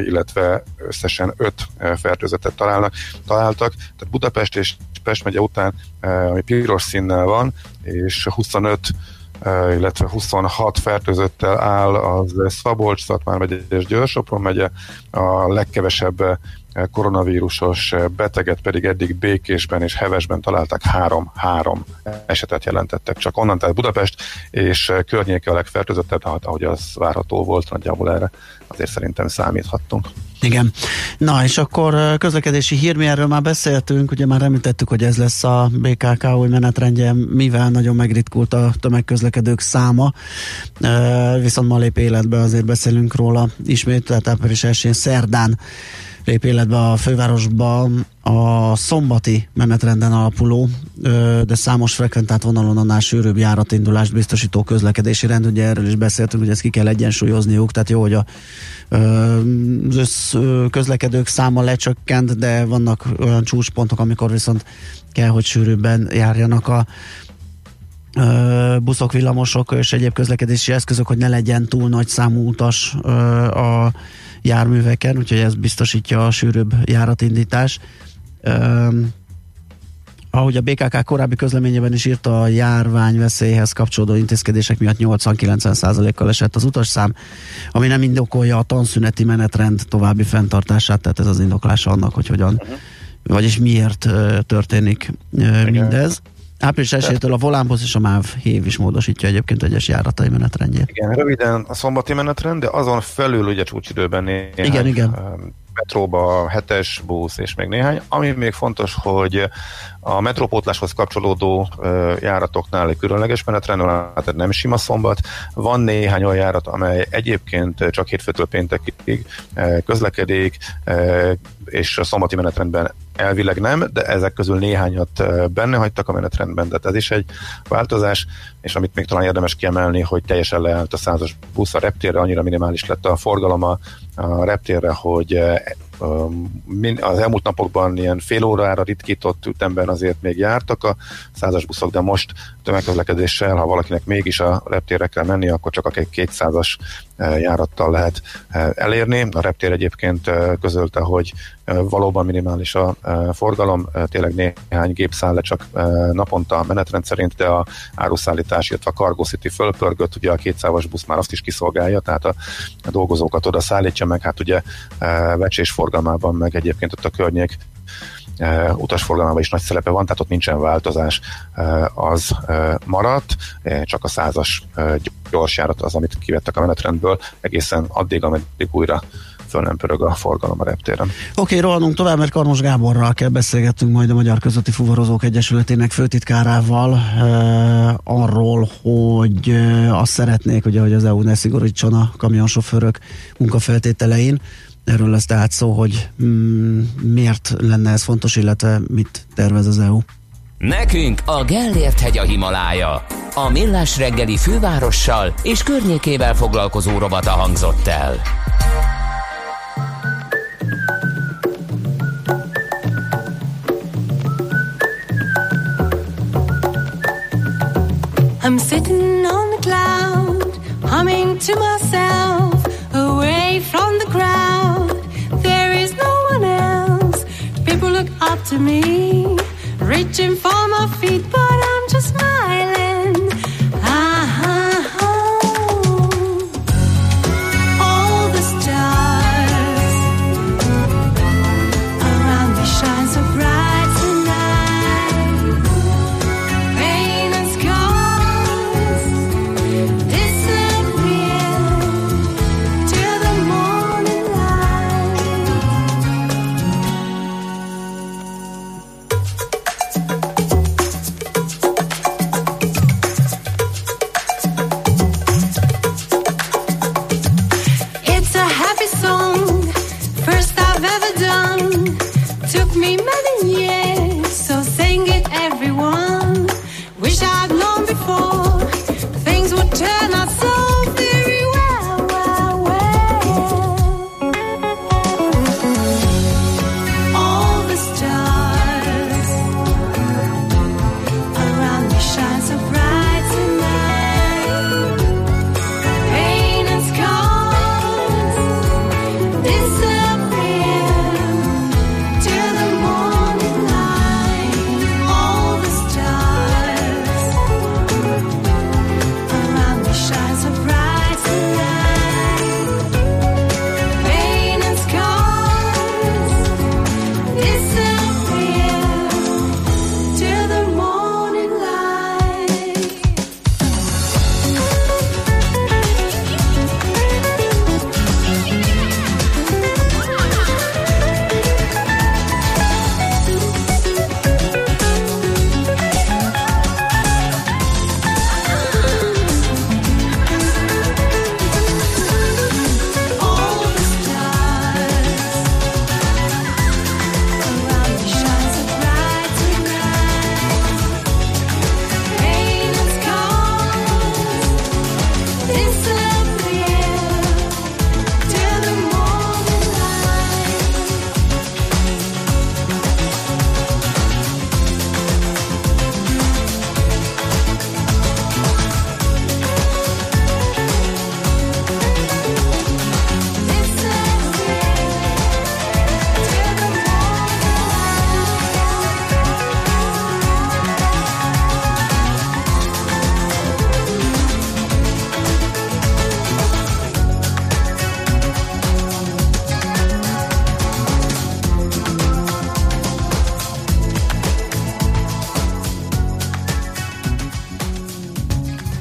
illetve összesen öt fertőzetet találnak, találtak. Tehát Budapest és Pest megye után, ami piros színnel van, és 25 illetve 26 fertőzöttel áll az Szabolcs, Szatmár megye és Győr-Sopron megye, a legkevesebb koronavírusos beteget pedig eddig Békésben és Hevesben találtak három-három esetet jelentettek. Csak onnan, tehát Budapest és környéke a legfertőzöttebb, hát ahogy az várható volt, nagyjából erre azért szerintem számíthattunk. Igen. Na, és akkor közlekedési hír, mi erről már beszéltünk, ugye már említettük, hogy ez lesz a BKK új menetrendje, mivel nagyon megritkult a tömegközlekedők száma, viszont ma lép életbe, azért beszélünk róla ismét, tehát április 1 szerdán lép életbe a fővárosban a szombati menetrenden alapuló, de számos frekventált vonalon annál sűrűbb járatindulást biztosító közlekedési rend, ugye erről is beszéltünk, hogy ezt ki kell egyensúlyozniuk, tehát jó, hogy a, az össz közlekedők száma lecsökkent, de vannak olyan csúcspontok, amikor viszont kell, hogy sűrűbben járjanak a buszok, villamosok és egyéb közlekedési eszközök, hogy ne legyen túl nagy számú utas a járműveken, úgyhogy ez biztosítja a sűrűbb járatindítás. Um, ahogy a BKK korábbi közleményében is írta, a járvány veszélyhez kapcsolódó intézkedések miatt 80-90%-kal esett az utasszám, ami nem indokolja a tanszüneti menetrend további fenntartását, tehát ez az indoklása annak, hogy hogyan, uh-huh. vagyis miért uh, történik uh, mindez. Április 1 a Volánbusz és a MÁV hév is módosítja egyébként egyes járatai menetrendjét. Igen, röviden a szombati menetrend, de azon felül ugye csúcsidőben néhány igen, igen. metróba hetes busz és még néhány. Ami még fontos, hogy a metrópótláshoz kapcsolódó járatoknál egy különleges menetrend tehát nem sima szombat. Van néhány olyan járat, amely egyébként csak hétfőtől péntekig közlekedik, és a szombati menetrendben elvileg nem, de ezek közül néhányat benne hagytak a menetrendben, tehát ez is egy változás, és amit még talán érdemes kiemelni, hogy teljesen leállt a százas busz a reptérre, annyira minimális lett a forgalom a, a reptérre, hogy az elmúlt napokban ilyen fél órára ritkított ütemben azért még jártak a százas buszok, de most tömegközlekedéssel, ha valakinek mégis a reptérre kell menni, akkor csak egy 200-as járattal lehet elérni. A reptér egyébként közölte, hogy valóban minimális a forgalom, tényleg néhány gép száll le csak naponta a menetrend szerint, de a áruszállítás, illetve a Cargo City fölpörgött, ugye a 200-as busz már azt is kiszolgálja, tehát a, a dolgozókat oda szállítja, meg hát ugye vecsés forgalmában, meg egyébként ott a környék uh, utasforgalmában is nagy szerepe van, tehát ott nincsen változás, uh, az maradt, csak a százas gyorsjárat az, amit kivettek a menetrendből, egészen addig, ameddig újra föl nem pörög a forgalom a reptéren. Oké, okay, rohanunk tovább, mert Karmos Gáborral kell beszélgetnünk majd a Magyar Közötti Fuvarozók Egyesületének főtitkárával uh, arról, hogy uh, azt szeretnék, ugye, hogy az EU ne szigorítson a kamionsofőrök munkafeltételein. Erről lesz tehát szó, hogy mm, miért lenne ez fontos, illetve mit tervez az EU. Nekünk a Gellért hegy a Himalája. A Millás reggeli fővárossal és környékével foglalkozó robata hangzott el. I'm sitting on the cloud, humming to myself, away from the crowd. There is no one else. People look up to me, reaching for my feet, but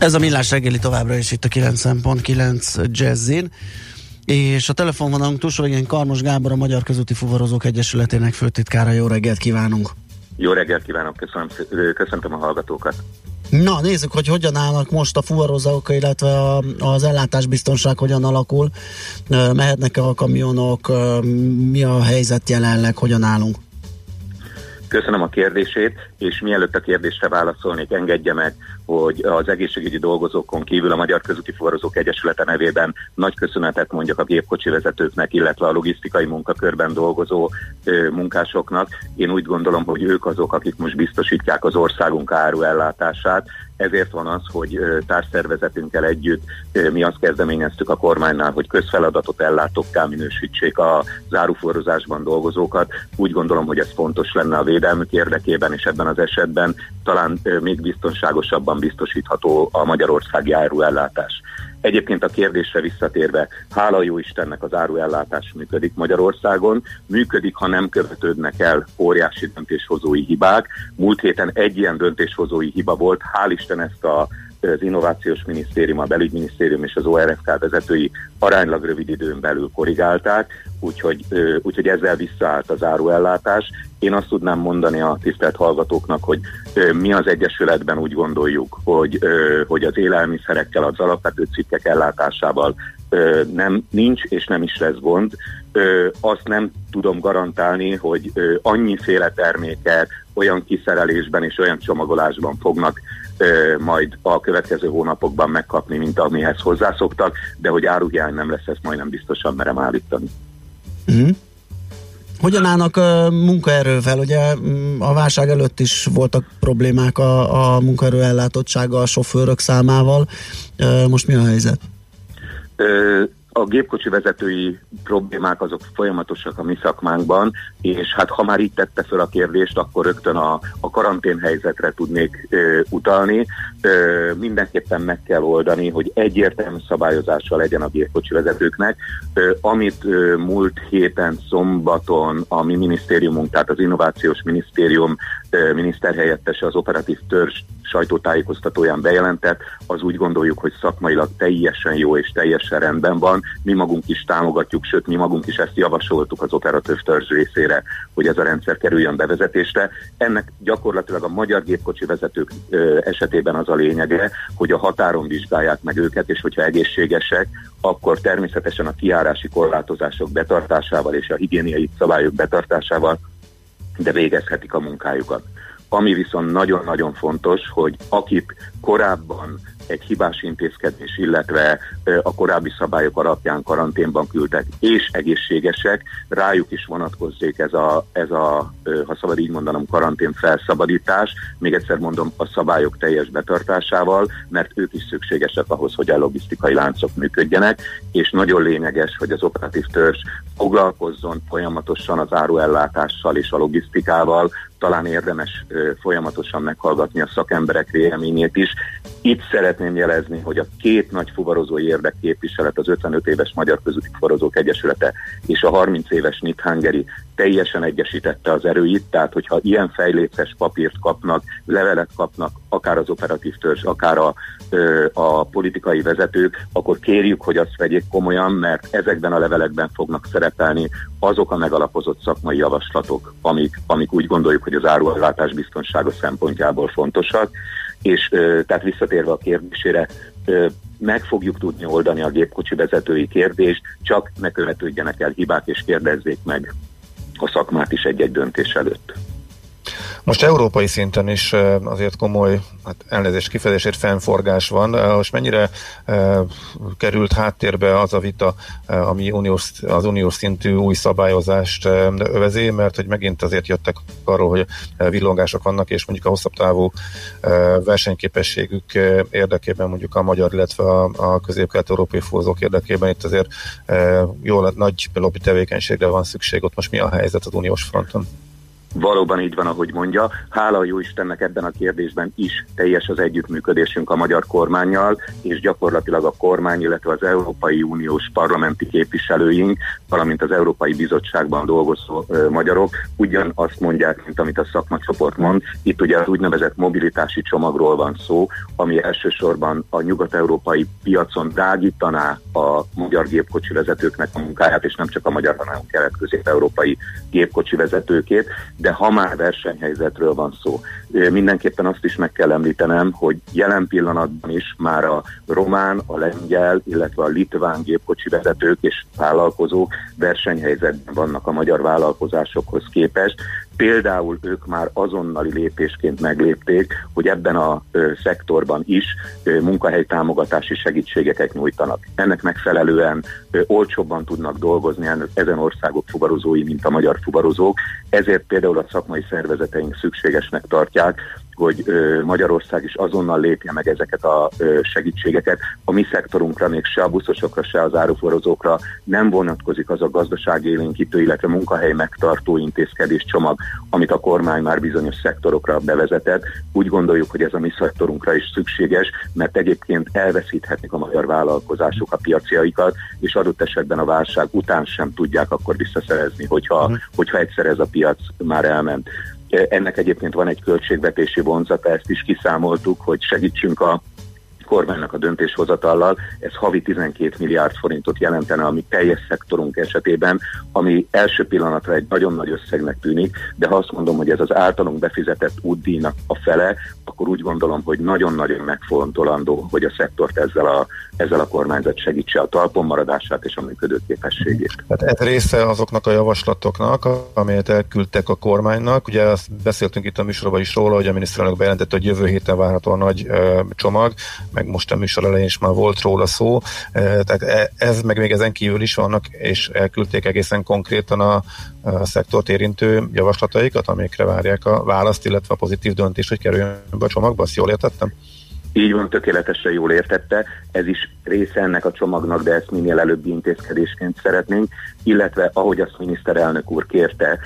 Ez a millás reggeli továbbra is itt a 9.9 Jazzin. És a telefonvonalunk túlsó végén Karmos Gábor, a Magyar Közúti Fuvarozók Egyesületének főtitkára. Jó reggelt kívánunk! Jó reggelt kívánok, köszönöm, köszöntöm a hallgatókat. Na, nézzük, hogy hogyan állnak most a fuvarozók, illetve a, az ellátásbiztonság hogyan alakul. Mehetnek-e a kamionok, mi a helyzet jelenleg, hogyan állunk? Köszönöm a kérdését, és mielőtt a kérdésre válaszolnék, engedje meg, hogy az egészségügyi dolgozókon kívül a Magyar Közúti Fuvarozók Egyesülete nevében nagy köszönetet mondjak a gépkocsi vezetőknek, illetve a logisztikai munkakörben dolgozó ö, munkásoknak. Én úgy gondolom, hogy ők azok, akik most biztosítják az országunk áruellátását, ezért van az, hogy társszervezetünkkel együtt mi azt kezdeményeztük a kormánynál, hogy közfeladatot ellátókká minősítsék a záruforrozásban dolgozókat. Úgy gondolom, hogy ez fontos lenne a védelmük érdekében, és ebben az esetben talán még biztonságosabban biztosítható a magyarországi áruellátás. Egyébként a kérdésre visszatérve, hála jó Istennek az áruellátás működik Magyarországon, működik, ha nem követődnek el óriási döntéshozói hibák. Múlt héten egy ilyen döntéshozói hiba volt, hál' Isten ezt a az Innovációs Minisztérium, a Belügyminisztérium és az ORFK vezetői aránylag rövid időn belül korrigálták, úgyhogy, úgyhogy ezzel visszaállt az áruellátás. Én azt tudnám mondani a tisztelt hallgatóknak, hogy mi az Egyesületben úgy gondoljuk, hogy, hogy az élelmiszerekkel, az alapvető cikkek ellátásával nem nincs és nem is lesz gond. Azt nem tudom garantálni, hogy annyiféle terméket olyan kiszerelésben és olyan csomagolásban fognak majd a következő hónapokban megkapni, mint amihez hozzászoktak, de hogy áruhiány nem lesz, ezt majdnem biztosan merem állítani. Uh-huh. Hogyan állnak a munkaerővel? Ugye mm, a válság előtt is voltak problémák a, a munkaerő ellátottsága a sofőrök számával. Most mi a helyzet? Ö, a gépkocsi vezetői problémák azok folyamatosak a mi szakmánkban, és hát ha már így tette fel a kérdést, akkor rögtön a, a karantén helyzetre tudnék ö, utalni. Ö, mindenképpen meg kell oldani, hogy egyértelmű szabályozása legyen a gépkocsi vezetőknek. Ö, amit ö, múlt héten szombaton a mi minisztériumunk, tehát az Innovációs Minisztérium miniszterhelyettese az operatív törzs sajtótájékoztatóján bejelentett, az úgy gondoljuk, hogy szakmailag teljesen jó és teljesen rendben van. Mi magunk is támogatjuk, sőt mi magunk is ezt javasoltuk az operatív törzs részére, hogy ez a rendszer kerüljön bevezetésre. Ennek gyakorlatilag a magyar gépkocsi vezetők esetében az a lényege, hogy a határon vizsgálják meg őket, és hogyha egészségesek, akkor természetesen a kiárási korlátozások betartásával és a higiéniai szabályok betartásával de végezhetik a munkájukat. Ami viszont nagyon-nagyon fontos, hogy akik korábban egy hibás intézkedés, illetve a korábbi szabályok alapján karanténban küldtek, és egészségesek, rájuk is vonatkozzék ez a, ez a ha szabad így mondanom, karantén felszabadítás, még egyszer mondom, a szabályok teljes betartásával, mert ők is szükségesek ahhoz, hogy a logisztikai láncok működjenek, és nagyon lényeges, hogy az operatív törzs foglalkozzon folyamatosan az áruellátással és a logisztikával, talán érdemes folyamatosan meghallgatni a szakemberek véleményét is. Itt szeretném jelezni, hogy a két nagy fuvarozói érdekképviselet, az 55 éves Magyar Közúti Fuvarozók Egyesülete és a 30 éves Nit Hungary teljesen egyesítette az erőit, tehát hogyha ilyen fejléces papírt kapnak, levelet kapnak, akár az operatív törzs, akár a, a politikai vezetők, akkor kérjük, hogy azt vegyék komolyan, mert ezekben a levelekben fognak szerepelni azok a megalapozott szakmai javaslatok, amik, amik úgy gondoljuk, hogy az áruellátás biztonsága szempontjából fontosak, és tehát visszatérve a kérdésére, meg fogjuk tudni oldani a gépkocsi vezetői kérdést, csak ne követődjenek el hibák, és kérdezzék meg a szakmát is egy-egy döntés előtt. Most európai szinten is azért komoly, hát elnézést kifejezésért fennforgás van. Most mennyire került háttérbe az a vita, ami uniós, az uniós szintű új szabályozást övezi, mert hogy megint azért jöttek arról, hogy villongások vannak, és mondjuk a hosszabb távú versenyképességük érdekében, mondjuk a magyar, illetve a, a közép-kelet-európai fúzók érdekében itt azért eh, jó nagy lobby tevékenységre van szükség. Ott most mi a helyzet az uniós fronton? Valóban így van, ahogy mondja. Hála a jó Istennek ebben a kérdésben is teljes az együttműködésünk a magyar kormányjal, és gyakorlatilag a kormány, illetve az Európai Uniós parlamenti képviselőink, valamint az Európai Bizottságban dolgozó ö, magyarok ugyanazt mondják, mint amit a szakmacsoport mond. Itt ugye az úgynevezett mobilitási csomagról van szó, ami elsősorban a nyugat-európai piacon drágítaná a magyar gépkocsi vezetőknek a munkáját, és nem csak a magyar, hanem kelet-közép-európai gépkocsi vezetőkét, de ha már versenyhelyzetről van szó, mindenképpen azt is meg kell említenem, hogy jelen pillanatban is már a román, a lengyel, illetve a litván gépkocsi vezetők és vállalkozók versenyhelyzetben vannak a magyar vállalkozásokhoz képest. Például ők már azonnali lépésként meglépték, hogy ebben a ö, szektorban is ö, munkahelytámogatási segítségeket nyújtanak. Ennek megfelelően ö, olcsóbban tudnak dolgozni ezen országok fuvarozói, mint a magyar fuvarozók, ezért például a szakmai szervezeteink szükségesnek tartják, hogy ö, Magyarország is azonnal lépje meg ezeket a segítségeket. A mi szektorunkra, még se a buszosokra, se az áruforozókra nem vonatkozik az a gazdaságélénkítő, illetve munkahely megtartó intézkedés csomag, amit a kormány már bizonyos szektorokra bevezetett. Úgy gondoljuk, hogy ez a mi szektorunkra is szükséges, mert egyébként elveszíthetik a magyar vállalkozások a piaciaikat, és adott esetben a válság után sem tudják akkor visszaszerezni, hogyha, uh-huh. hogyha egyszer ez a piac már elment. Ennek egyébként van egy költségvetési vonzata, ezt is kiszámoltuk, hogy segítsünk a kormánynak a döntéshozatallal, ez havi 12 milliárd forintot jelentene a mi teljes szektorunk esetében, ami első pillanatra egy nagyon nagy összegnek tűnik, de ha azt mondom, hogy ez az általunk befizetett útdíjnak a fele, akkor úgy gondolom, hogy nagyon-nagyon megfontolandó, hogy a szektort ezzel a, ezzel a kormányzat segítse a talpon maradását és a működőképességét. Tehát ez része azoknak a javaslatoknak, amelyet elküldtek a kormánynak. Ugye azt beszéltünk itt a műsorban is róla, hogy a miniszterelnök bejelentette, hogy jövő héten várható a nagy ö, csomag, meg most a műsor elején is már volt róla szó. Tehát e, ez, meg még ezen kívül is vannak, és elküldték egészen konkrétan a, a szektort érintő javaslataikat, amikre várják a választ, illetve a pozitív döntés, hogy kerüljön be a csomagba. Azt jól értettem? Így van, tökéletesen jól értette. Ez is része ennek a csomagnak, de ezt minél előbbi intézkedésként szeretnénk, illetve ahogy azt miniszterelnök úr kérte,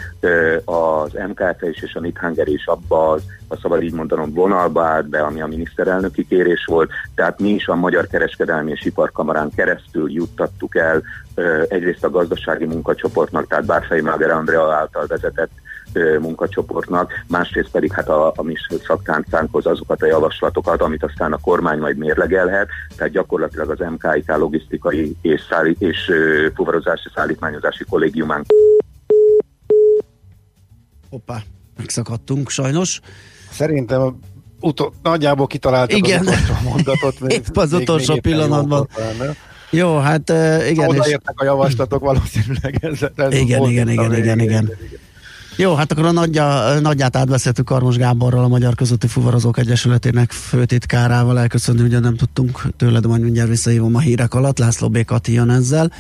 az MKF is és a Nithanger is abba az, a szabad így mondanom, vonalba állt be, ami a miniszterelnöki kérés volt, tehát mi is a Magyar Kereskedelmi és Iparkamarán keresztül juttattuk el egyrészt a gazdasági munkacsoportnak, tehát Bárfei Máger Andrea által vezetett munkacsoportnak, másrészt pedig hát a, a mi szaktáncánkhoz azokat a javaslatokat, amit aztán a kormány majd mérlegelhet, tehát gyakorlatilag az MKIK logisztikai és, szállít, és uh, fuvarozási szállítmányozási kollégiumán. Hoppá, megszakadtunk sajnos. Szerintem utol, nagyjából kitaláltak Igen. az utolsó mondatot. Épp az utolsó pillanatban. Jó, hát uh, igen. Oda értek a javaslatok valószínűleg. Ez, ez igen, igen, igen, igen, igen. Jó, hát akkor a nagyja, nagyját átbeszéltük Karmos Gáborral, a Magyar Közötti Fuvarozók Egyesületének főtitkárával. Elköszönni, ugye nem tudtunk tőle, de majd mindjárt visszahívom a hírek alatt. László B. Kati jön ezzel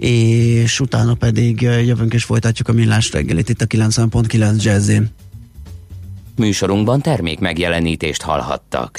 és utána pedig jövünk és folytatjuk a millás reggelit itt a 90.9 Jazzin. Műsorunkban termék megjelenítést hallhattak.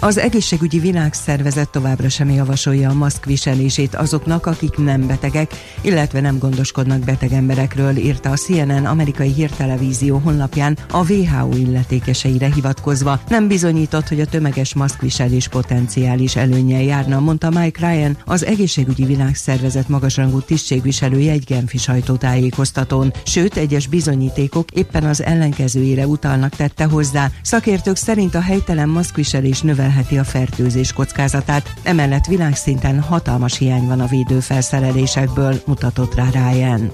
Az egészségügyi világszervezet továbbra sem javasolja a maszk viselését azoknak, akik nem betegek, illetve nem gondoskodnak beteg emberekről, írta a CNN amerikai hírtelevízió honlapján a WHO illetékeseire hivatkozva. Nem bizonyított, hogy a tömeges maszkviselés potenciális előnyel járna, mondta Mike Ryan, az egészségügyi világszervezet magasrangú tisztségviselője egy Genfi sajtótájékoztatón. Sőt, egyes bizonyítékok éppen az ellenkezőjére utalnak tette hozzá. Szakértők szerint a helytelen maszkviselés növel növelheti a fertőzés kockázatát, emellett világszinten hatalmas hiány van a védőfelszerelésekből, mutatott rá Ryan.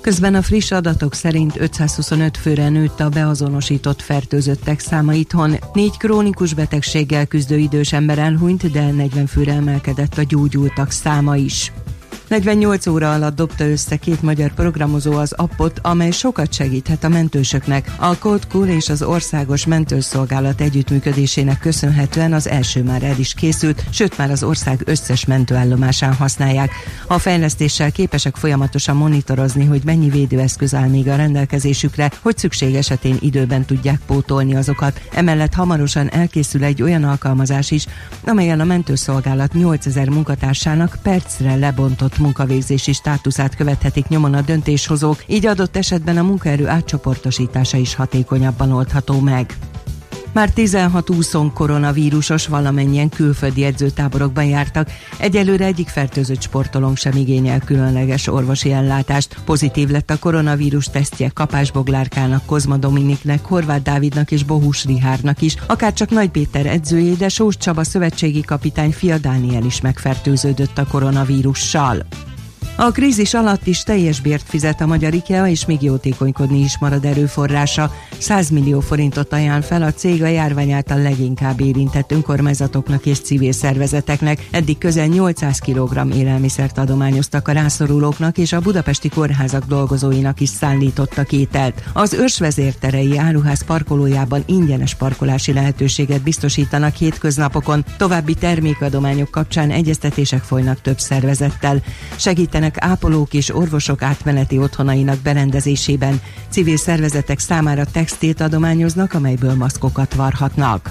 Közben a friss adatok szerint 525 főre nőtt a beazonosított fertőzöttek száma itthon. Négy krónikus betegséggel küzdő idős ember elhunyt, de 40 főre emelkedett a gyógyultak száma is. 48 óra alatt dobta össze két magyar programozó az appot, amely sokat segíthet a mentősöknek. A Code Cool és az Országos Mentőszolgálat együttműködésének köszönhetően az első már el is készült, sőt már az ország összes mentőállomásán használják. A fejlesztéssel képesek folyamatosan monitorozni, hogy mennyi védőeszköz áll még a rendelkezésükre, hogy szükség esetén időben tudják pótolni azokat. Emellett hamarosan elkészül egy olyan alkalmazás is, amelyen a mentőszolgálat 8000 munkatársának percre lebontott munkavégzési státuszát követhetik nyomon a döntéshozók, így adott esetben a munkaerő átcsoportosítása is hatékonyabban oldható meg. Már 16 úszon koronavírusos valamennyien külföldi edzőtáborokban jártak. Egyelőre egyik fertőzött sportolónk sem igényel különleges orvosi ellátást. Pozitív lett a koronavírus tesztje Kapás Boglárkának, Kozma Dominiknek, Horváth Dávidnak és Bohus Rihárnak is. Akár csak Nagy Péter edzőjé, de Sós Csaba szövetségi kapitány Fia Dániel is megfertőződött a koronavírussal. A krízis alatt is teljes bért fizet a magyar IKEA, és még jótékonykodni is marad erőforrása. 100 millió forintot ajánl fel a cég a járvány által leginkább érintett önkormányzatoknak és civil szervezeteknek. Eddig közel 800 kg élelmiszert adományoztak a rászorulóknak, és a budapesti kórházak dolgozóinak is szállítottak ételt. Az ősvezérterei áruház parkolójában ingyenes parkolási lehetőséget biztosítanak hétköznapokon. További termékadományok kapcsán egyeztetések folynak több szervezettel. Segítenek segítenek ápolók és orvosok átmeneti otthonainak berendezésében. Civil szervezetek számára textilt adományoznak, amelyből maszkokat varhatnak.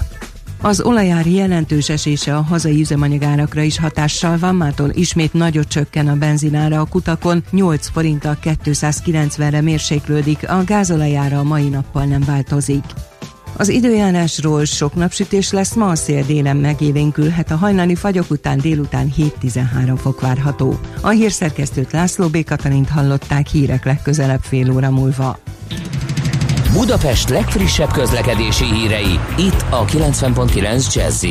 Az olajári jelentős esése a hazai üzemanyagárakra is hatással van, mától ismét nagyot csökken a benzinára a kutakon, 8 forinttal 290-re mérséklődik, a gázolajára a mai nappal nem változik. Az időjárásról sok napsütés lesz, ma a szél délen megélénkülhet, a hajnali fagyok után délután 7-13 fok várható. A hírszerkesztőt László B. Katalint hallották hírek legközelebb fél óra múlva. Budapest legfrissebb közlekedési hírei, itt a 90.9 jazz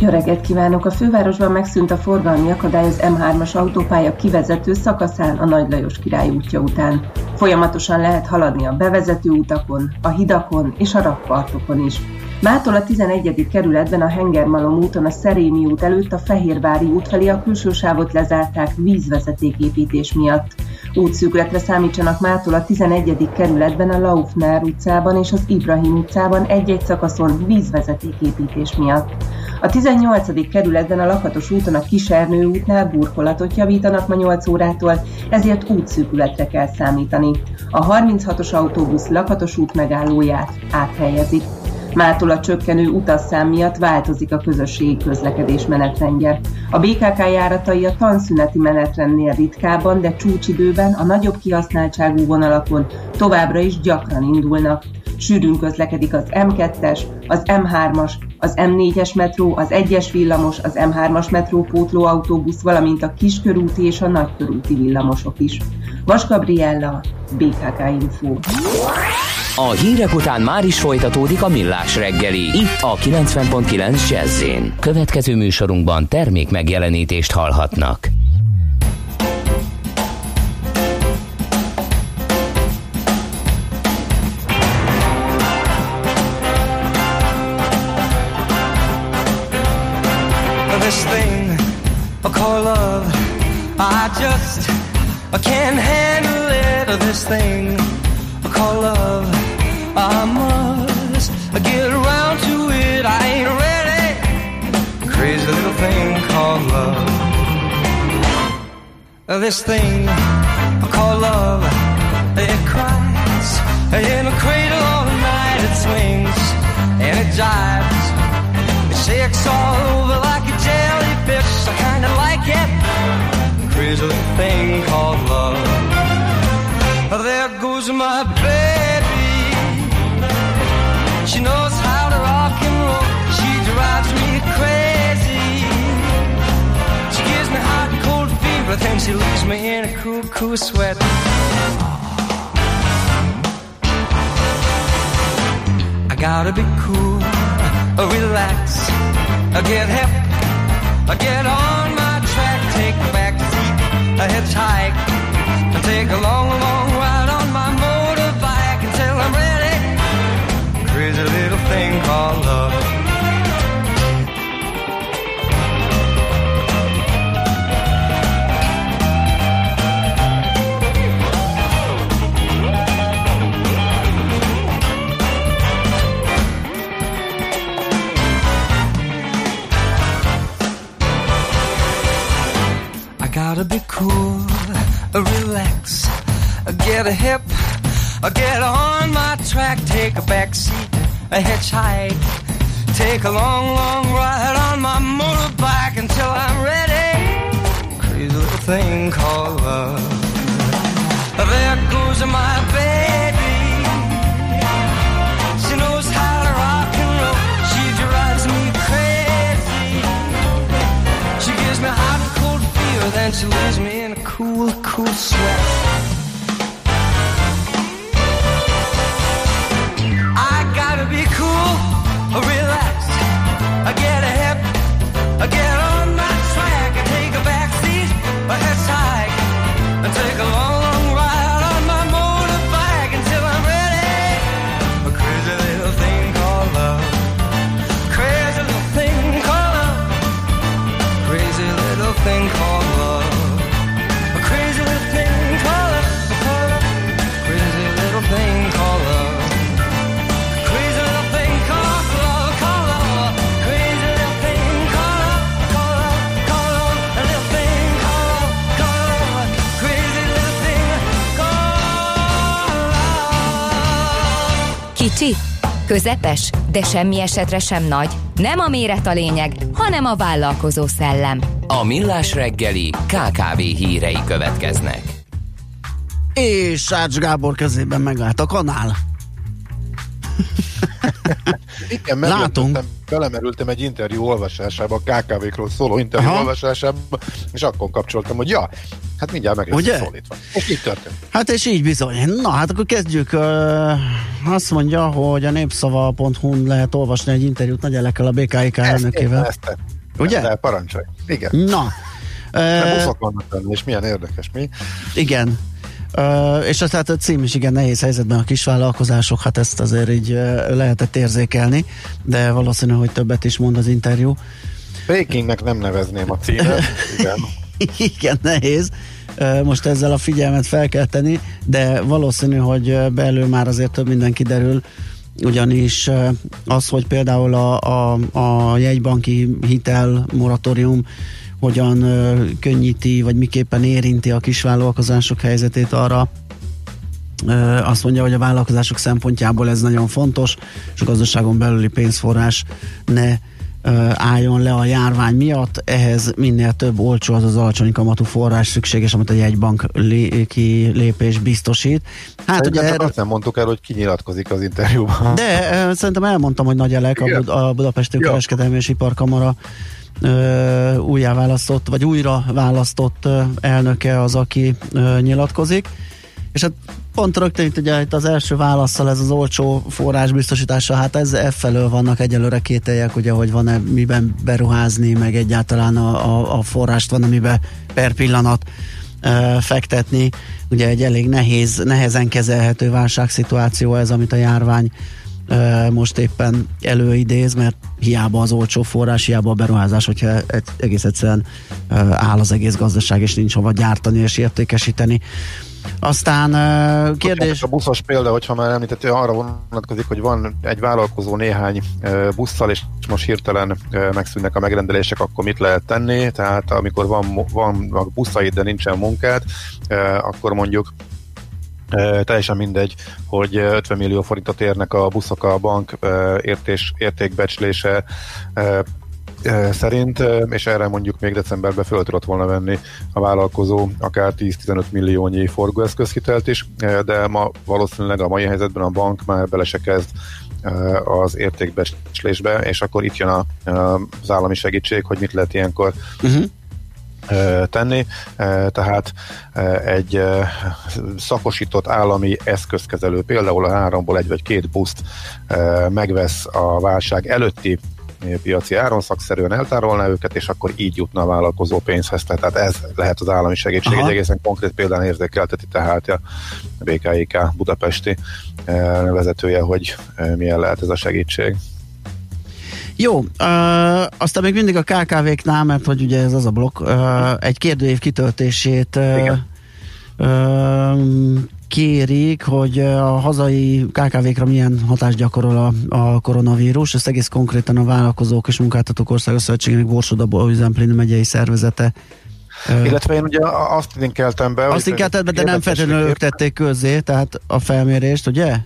jó reggelt kívánok! A fővárosban megszűnt a forgalmi akadály az M3-as autópálya kivezető szakaszán a Nagy Lajos király útja után. Folyamatosan lehet haladni a bevezető utakon, a hidakon és a rakpartokon is. Mától a 11. kerületben a Hengermalom úton a Szerémi út előtt a Fehérvári út felé a külső sávot lezárták vízvezetéképítés miatt. Útszűkületre számítsanak mától a 11. kerületben a Laufner utcában és az Ibrahim utcában egy-egy szakaszon vízvezetéképítés miatt. A 18. kerületben a Lakatos úton a Kisernő útnál burkolatot javítanak ma 8 órától, ezért útszűkületre kell számítani. A 36-os autóbusz Lakatos út megállóját áthelyezik. Mától a csökkenő utasszám miatt változik a közösségi közlekedés menetrendje. A BKK járatai a tanszüneti menetrendnél ritkábban, de csúcsidőben a nagyobb kihasználtságú vonalakon továbbra is gyakran indulnak. Sűrűn közlekedik az M2-es, az M3-as, az M4-es metró, az 1-es villamos, az M3-as metró pótlóautóbusz, valamint a kiskörúti és a nagykörúti villamosok is. Vas Gabriella, BKK Info. A hírek után már is folytatódik a millás reggeli, itt a 90.9 jazz Következő műsorunkban termék megjelenítést hallhatnak. I can't handle it. or This thing I call love. I must get around to it. I ain't ready. Crazy little thing called love. This thing called love, it cries in a cradle all night. It swings and it jives. It shakes all over like a jellyfish. I kinda like it. Crazy little thing called love. There goes my baby. She knows how to rock and roll. She drives me crazy. She gives me hot and cold fever, then she leaves me in a cool, cool sweat. I gotta be cool, relax, get hip, get on a hitchhike, to take a long, long get a hip, I get on my track, take a back seat, a hitchhike, take a long, long ride on my motorbike until I'm ready. Crazy little thing called love. There goes my baby. She knows how to rock and roll. She drives me crazy. She gives me hot cold fever, then she leaves me in a cool, cool sweat. Közepes, de semmi esetre sem nagy. Nem a méret a lényeg, hanem a vállalkozó szellem. A Millás reggeli KKV hírei következnek. És Sács Gábor kezében megállt a kanál. Igen, Látunk. Belemerültem egy interjú olvasásába, a KKV-król szóló interjú Aha. olvasásába, és akkor kapcsoltam, hogy ja, hát mindjárt meg lesz szólítva. És így történt. Hát és így bizony. Na hát akkor kezdjük. Azt mondja, hogy a népszava.hu-n lehet olvasni egy interjút Nagy Elekkel a BKIK elnökével. Ezt, ezt, Ugye? De parancsolj. Igen. Na. Ö, buszok vannak benne, és milyen érdekes, mi? Igen. Uh, és az hát a cím is igen nehéz helyzetben a kisvállalkozások, hát ezt azért így uh, lehetett érzékelni, de valószínű, hogy többet is mond az interjú. Bakingnek nem nevezném a címet. Igen. igen, nehéz. Uh, Most ezzel a figyelmet fel kell tenni, de valószínű, hogy belül már azért több minden kiderül, ugyanis az, hogy például a, a, a jegybanki hitel moratórium hogyan ö, könnyíti, vagy miképpen érinti a kisvállalkozások helyzetét arra, ö, azt mondja, hogy a vállalkozások szempontjából ez nagyon fontos, és a gazdaságon belüli pénzforrás ne álljon le a járvány miatt, ehhez minél több olcsó, az az alacsony kamatú forrás szükséges, amit a jegybank lé- kilépés biztosít. Hát ugye Szerintem csak erre azt nem mondtuk el, hogy ki nyilatkozik az interjúban. de szerintem elmondtam, hogy Nagy Elek, a. Bud- a Budapesti Ja. Kereskedelmi és Iparkamara ö, újjá választott, vagy újra választott elnöke az, aki nyilatkozik. És hát pont rögtön itt ugye itt az első válaszsal ez az olcsó forrás biztosítása, hát ez e felől vannak egyelőre kételjek, ugye, hogy van-e miben beruházni, meg egyáltalán a, a, a forrást van, amiben per pillanat fektetni. Ugye egy elég nehéz, nehezen kezelhető válságszituáció ez, amit a járvány most éppen előidéz, mert hiába az olcsó forrás, hiába a beruházás, hogyha egész egyszerűen áll az egész gazdaság, és nincs hova gyártani és értékesíteni. Aztán kérdés... A buszos példa, hogyha már említettél, arra vonatkozik, hogy van egy vállalkozó néhány busszal, és most hirtelen megszűnnek a megrendelések, akkor mit lehet tenni? Tehát amikor van, van a buszaid, de nincsen munkád, ö, akkor mondjuk teljesen mindegy, hogy ö, 50 millió forintot érnek a buszok a bank értés, értékbecslése szerint, és erre mondjuk még decemberben föl tudott volna venni a vállalkozó akár 10-15 milliónyi forgóeszközhitelt is, de ma valószínűleg a mai helyzetben a bank már bele se kezd az értékbecslésbe, és akkor itt jön a, az állami segítség, hogy mit lehet ilyenkor uh-huh. Tenni, tehát egy szakosított állami eszközkezelő, például a háromból egy vagy két buszt megvesz a válság előtti piaci áron szakszerűen eltárolná őket, és akkor így jutna a vállalkozó pénzhez. Tehát ez lehet az állami segítség. Aha. Egy egészen konkrét példán érzékelteti tehát a BKIK budapesti vezetője, hogy milyen lehet ez a segítség. Jó, uh, aztán még mindig a KKV-knál, mert hogy ugye ez az a blokk, uh, egy kérdőív kitöltését uh, uh, kérik, hogy a hazai KKV-kra milyen hatást gyakorol a, a koronavírus. Ezt egész konkrétan a Vállalkozók és Munkáltatók Országos Szövetségének Borsod Üzemplén megyei szervezete Illetve én ugye azt linkeltem be. Azt linkelted be, de nem feltétlenül ők tették közzé, tehát a felmérést, ugye?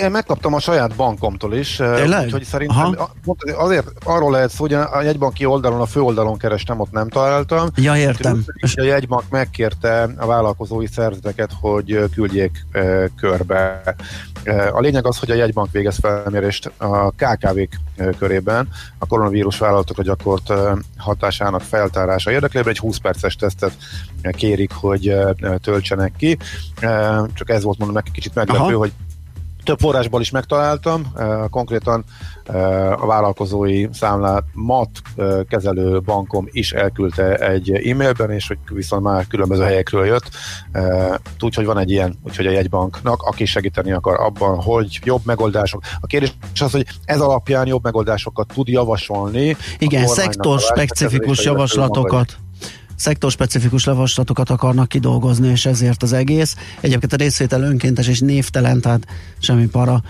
Én megkaptam a saját bankomtól is, Tényleg? úgyhogy szerintem pont azért arról lehet szó, hogy a jegybanki oldalon, a főoldalon kerestem, ott nem találtam. Ja, értem. És a jegybank megkérte a vállalkozói szervezeteket, hogy küldjék e, körbe. A lényeg az, hogy a jegybank végez felmérést a KKV-k körében a koronavírus vállalatokra gyakort hatásának feltárása érdekében egy 20 perces tesztet kérik, hogy töltsenek ki. Csak ez volt mondom meg kicsit meglepő, Aha. hogy több forrásból is megtaláltam, konkrétan a vállalkozói számlát MAT kezelő bankom is elküldte egy e-mailben, és hogy viszont már különböző helyekről jött. Úgyhogy van egy ilyen, úgyhogy a jegybanknak, aki segíteni akar abban, hogy jobb megoldások. A kérdés az, hogy ez alapján jobb megoldásokat tud javasolni. Igen, szektor specifikus javaslatokat szektorspecifikus lavaslatokat akarnak kidolgozni, és ezért az egész. Egyébként a részvétel önkéntes és névtelen, tehát semmi para.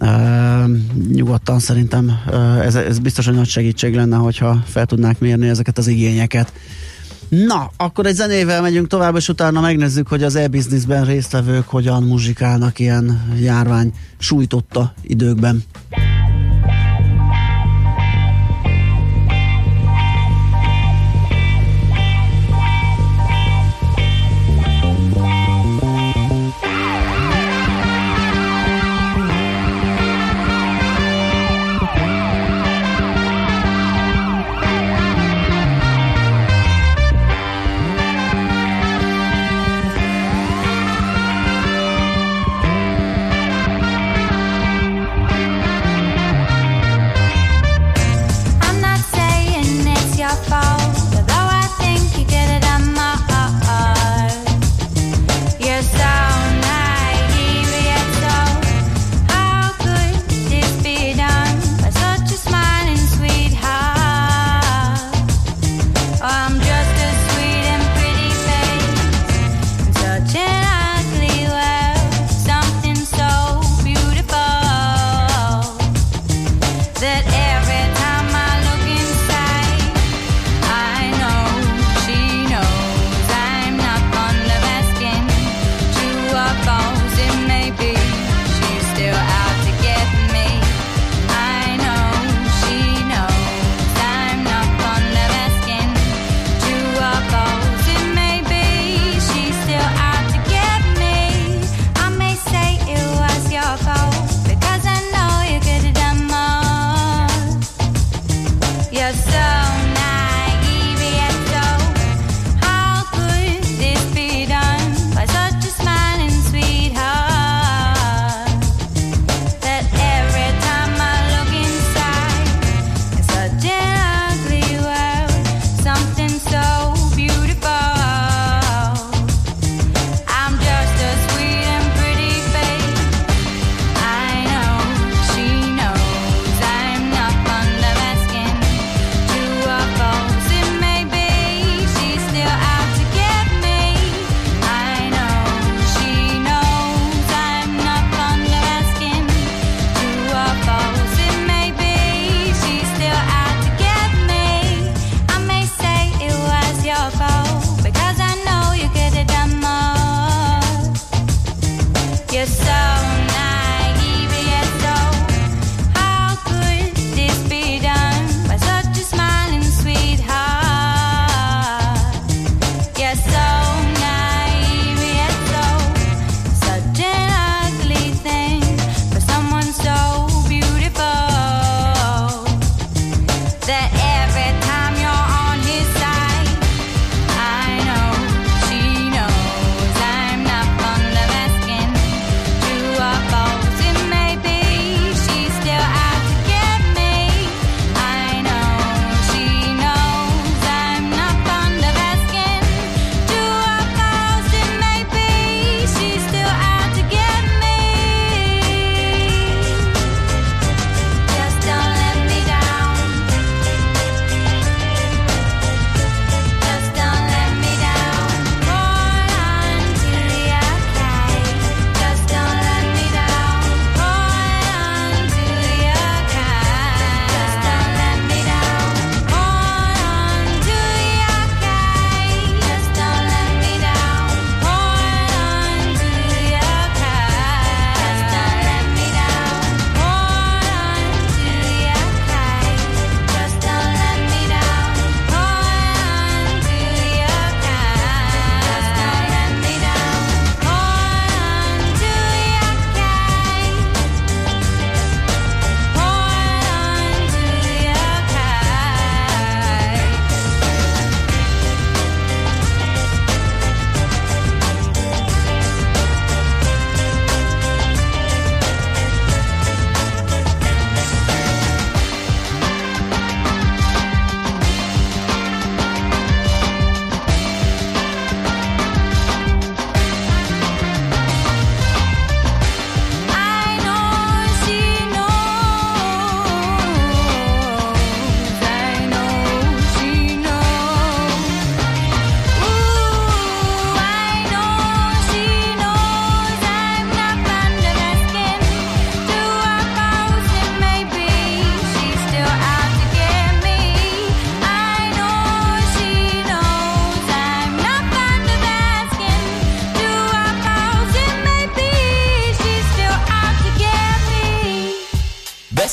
Uh, nyugodtan szerintem uh, ez, ez biztos, hogy nagy segítség lenne, hogyha fel tudnák mérni ezeket az igényeket. Na, akkor egy zenével megyünk tovább, és utána megnézzük, hogy az e-businessben résztvevők hogyan muzsikálnak ilyen járvány sújtotta időkben.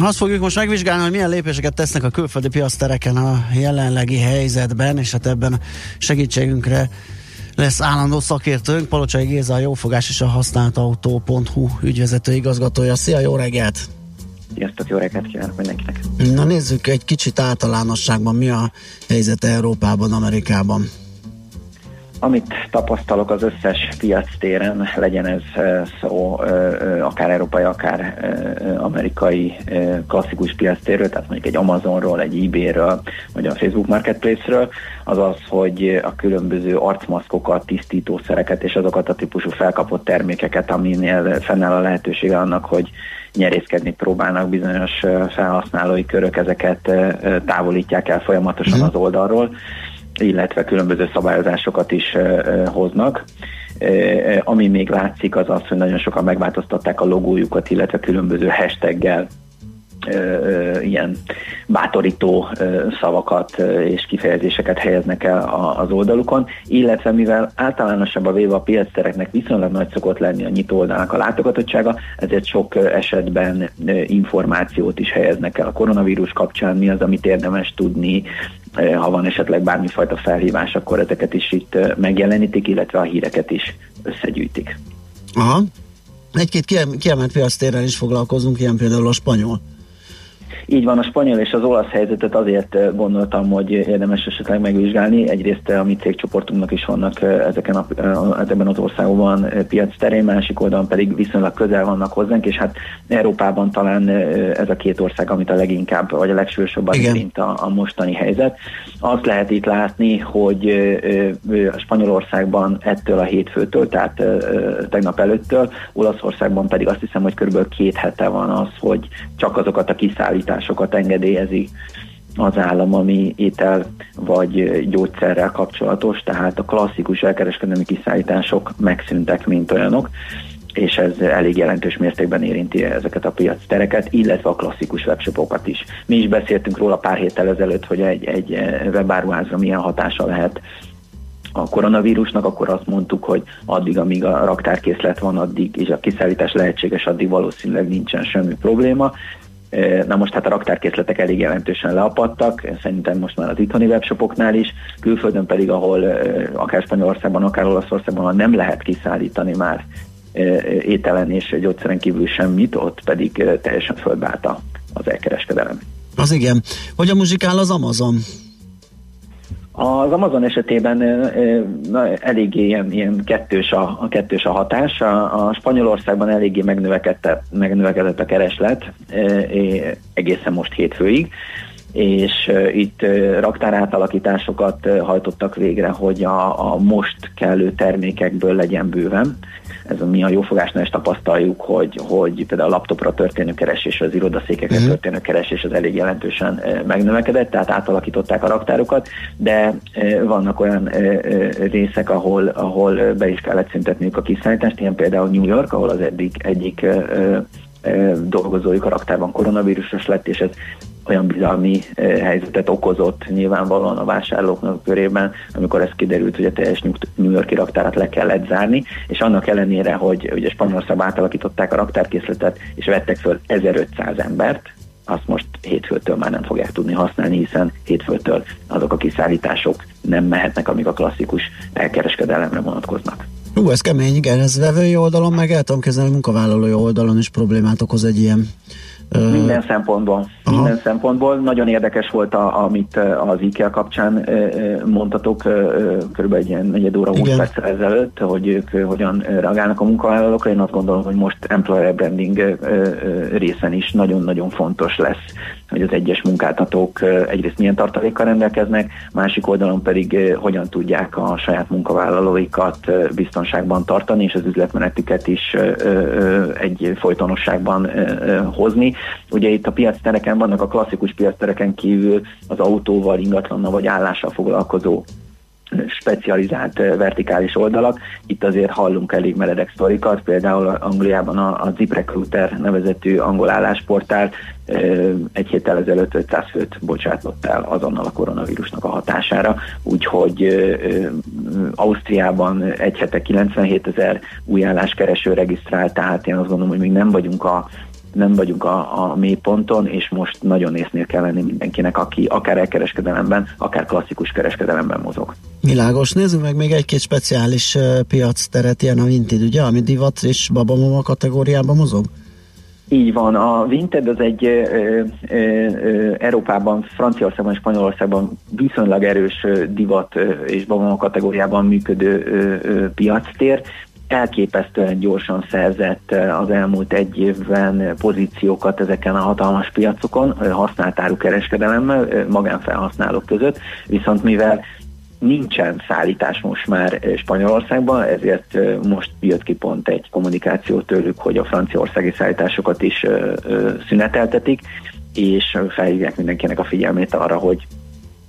Azt fogjuk most megvizsgálni, hogy milyen lépéseket tesznek a külföldi piasztereken a jelenlegi helyzetben, és hát ebben segítségünkre lesz állandó szakértőnk, Palocsai Géza, a Jófogás és a Használt Autó.hu ügyvezető igazgatója. Szia, jó reggelt! Sziasztok, jó reggelt kívánok mindenkinek! Na nézzük egy kicsit általánosságban, mi a helyzet Európában, Amerikában. Amit tapasztalok az összes piac téren, legyen ez szó akár európai, akár amerikai klasszikus piac térről, tehát mondjuk egy Amazonról, egy eBay-ről, vagy a Facebook Marketplace-ről, az az, hogy a különböző arcmaszkokat, tisztítószereket és azokat a típusú felkapott termékeket, aminél fennáll a lehetősége annak, hogy nyerészkedni próbálnak bizonyos felhasználói körök, ezeket távolítják el folyamatosan mhm. az oldalról illetve különböző szabályozásokat is hoznak. Ami még látszik az az, hogy nagyon sokan megváltoztatták a logójukat, illetve különböző hashtaggel ilyen bátorító szavakat és kifejezéseket helyeznek el az oldalukon, illetve mivel általánosabb a véve a piactereknek viszonylag nagy szokott lenni a nyitó oldalnak a látogatottsága, ezért sok esetben információt is helyeznek el a koronavírus kapcsán, mi az, amit érdemes tudni, ha van esetleg bármifajta felhívás, akkor ezeket is itt megjelenítik, illetve a híreket is összegyűjtik. Aha. Egy-két kiemelt piactérrel is foglalkozunk, ilyen például a spanyol. Így van, a spanyol és az olasz helyzetet azért gondoltam, hogy érdemes esetleg megvizsgálni. Egyrészt a mi cégcsoportunknak is vannak ezeken a, ezekben az országokban piac terén, másik oldalon pedig viszonylag közel vannak hozzánk, és hát Európában talán ez a két ország, amit a leginkább, vagy a legsúlyosabban érint a, a mostani helyzet. Azt lehet itt látni, hogy a Spanyolországban ettől a hétfőtől, tehát tegnap előttől, Olaszországban pedig azt hiszem, hogy körülbelül két hete van az, hogy csak azokat a kiszállításokat, kiszállításokat engedélyezi az állam, ami étel vagy gyógyszerrel kapcsolatos, tehát a klasszikus elkereskedelmi kiszállítások megszűntek, mint olyanok, és ez elég jelentős mértékben érinti ezeket a piac tereket, illetve a klasszikus webshopokat is. Mi is beszéltünk róla pár héttel ezelőtt, hogy egy, egy webáruházra milyen hatása lehet a koronavírusnak, akkor azt mondtuk, hogy addig, amíg a raktárkészlet van, addig, és a kiszállítás lehetséges, addig valószínűleg nincsen semmi probléma. Na most hát a raktárkészletek elég jelentősen leapadtak, szerintem most már az itthoni webshopoknál is, külföldön pedig, ahol akár Spanyolországban, akár Olaszországban nem lehet kiszállítani már ételen és gyógyszeren kívül semmit, ott pedig teljesen földbálta az elkereskedelem. Az igen. A muzsikál az Amazon? Az Amazon esetében eléggé ilyen, ilyen kettős, a, a kettős a hatás. A, a Spanyolországban eléggé megnövekedett, megnövekedett a kereslet egészen most hétfőig és itt raktárátalakításokat hajtottak végre, hogy a, a most kellő termékekből legyen bőven ez mi a jófogásnál is tapasztaljuk, hogy, hogy például a laptopra történő keresés, az irodaszékekre uh-huh. történő keresés az elég jelentősen megnövekedett, tehát átalakították a raktárokat, de vannak olyan részek, ahol, ahol be is kellett szüntetniük a kiszállítást, ilyen például New York, ahol az eddig egyik dolgozójuk a raktárban koronavírusos lett, és ez olyan bizalmi helyzetet okozott nyilvánvalóan a vásárlóknak körében, amikor ez kiderült, hogy a teljes New Yorki raktárat le kellett zárni, és annak ellenére, hogy ugye Spanyolországban átalakították a raktárkészletet, és vettek föl 1500 embert, azt most hétfőtől már nem fogják tudni használni, hiszen hétfőtől azok a kiszállítások nem mehetnek, amik a klasszikus elkereskedelemre vonatkoznak. Hú, ez kemény, igen, ez vevői oldalon, meg el tudom kezdeni, munkavállalói oldalon is problémát okoz egy ilyen minden szempontból. Aha. Minden szempontból. Nagyon érdekes volt, a, amit az IKEA kapcsán mondtatok kb. egy ilyen negyed óra, 20 perc ezelőtt, hogy ők hogyan reagálnak a munkavállalókra. Én azt gondolom, hogy most employer branding részen is nagyon-nagyon fontos lesz, hogy az egyes munkáltatók egyrészt milyen tartalékkal rendelkeznek, másik oldalon pedig hogyan tudják a saját munkavállalóikat biztonságban tartani, és az üzletmenetüket is egy folytonosságban hozni Ugye itt a piactereken vannak a klasszikus piactereken kívül az autóval, ingatlannal vagy állással foglalkozó specializált vertikális oldalak. Itt azért hallunk elég meredek sztorikat, például Angliában a, a ZipRecruiter nevezetű angol állásportál egy héttel ezelőtt 500 főt bocsátott el azonnal a koronavírusnak a hatására, úgyhogy Ausztriában egy hete 97 ezer új álláskereső regisztrált, tehát én azt gondolom, hogy még nem vagyunk a nem vagyunk a, a mélyponton, és most nagyon észnél kell lenni mindenkinek, aki akár elkereskedelemben, akár klasszikus kereskedelemben mozog. Világos, nézzük meg még egy-két speciális uh, piac teret, ilyen a Vinted, ugye, ami divat és babamama kategóriában mozog? Így van, a Vinted az egy ö, ö, ö, Európában, Franciaországban és Spanyolországban viszonylag erős divat és babamama kategóriában működő ö, ö, piactér elképesztően gyorsan szerzett az elmúlt egy évben pozíciókat ezeken a hatalmas piacokon, használtáru kereskedelemmel, magánfelhasználók között, viszont mivel nincsen szállítás most már Spanyolországban, ezért most jött ki pont egy kommunikáció tőlük, hogy a franciaországi szállításokat is szüneteltetik, és felhívják mindenkinek a figyelmét arra, hogy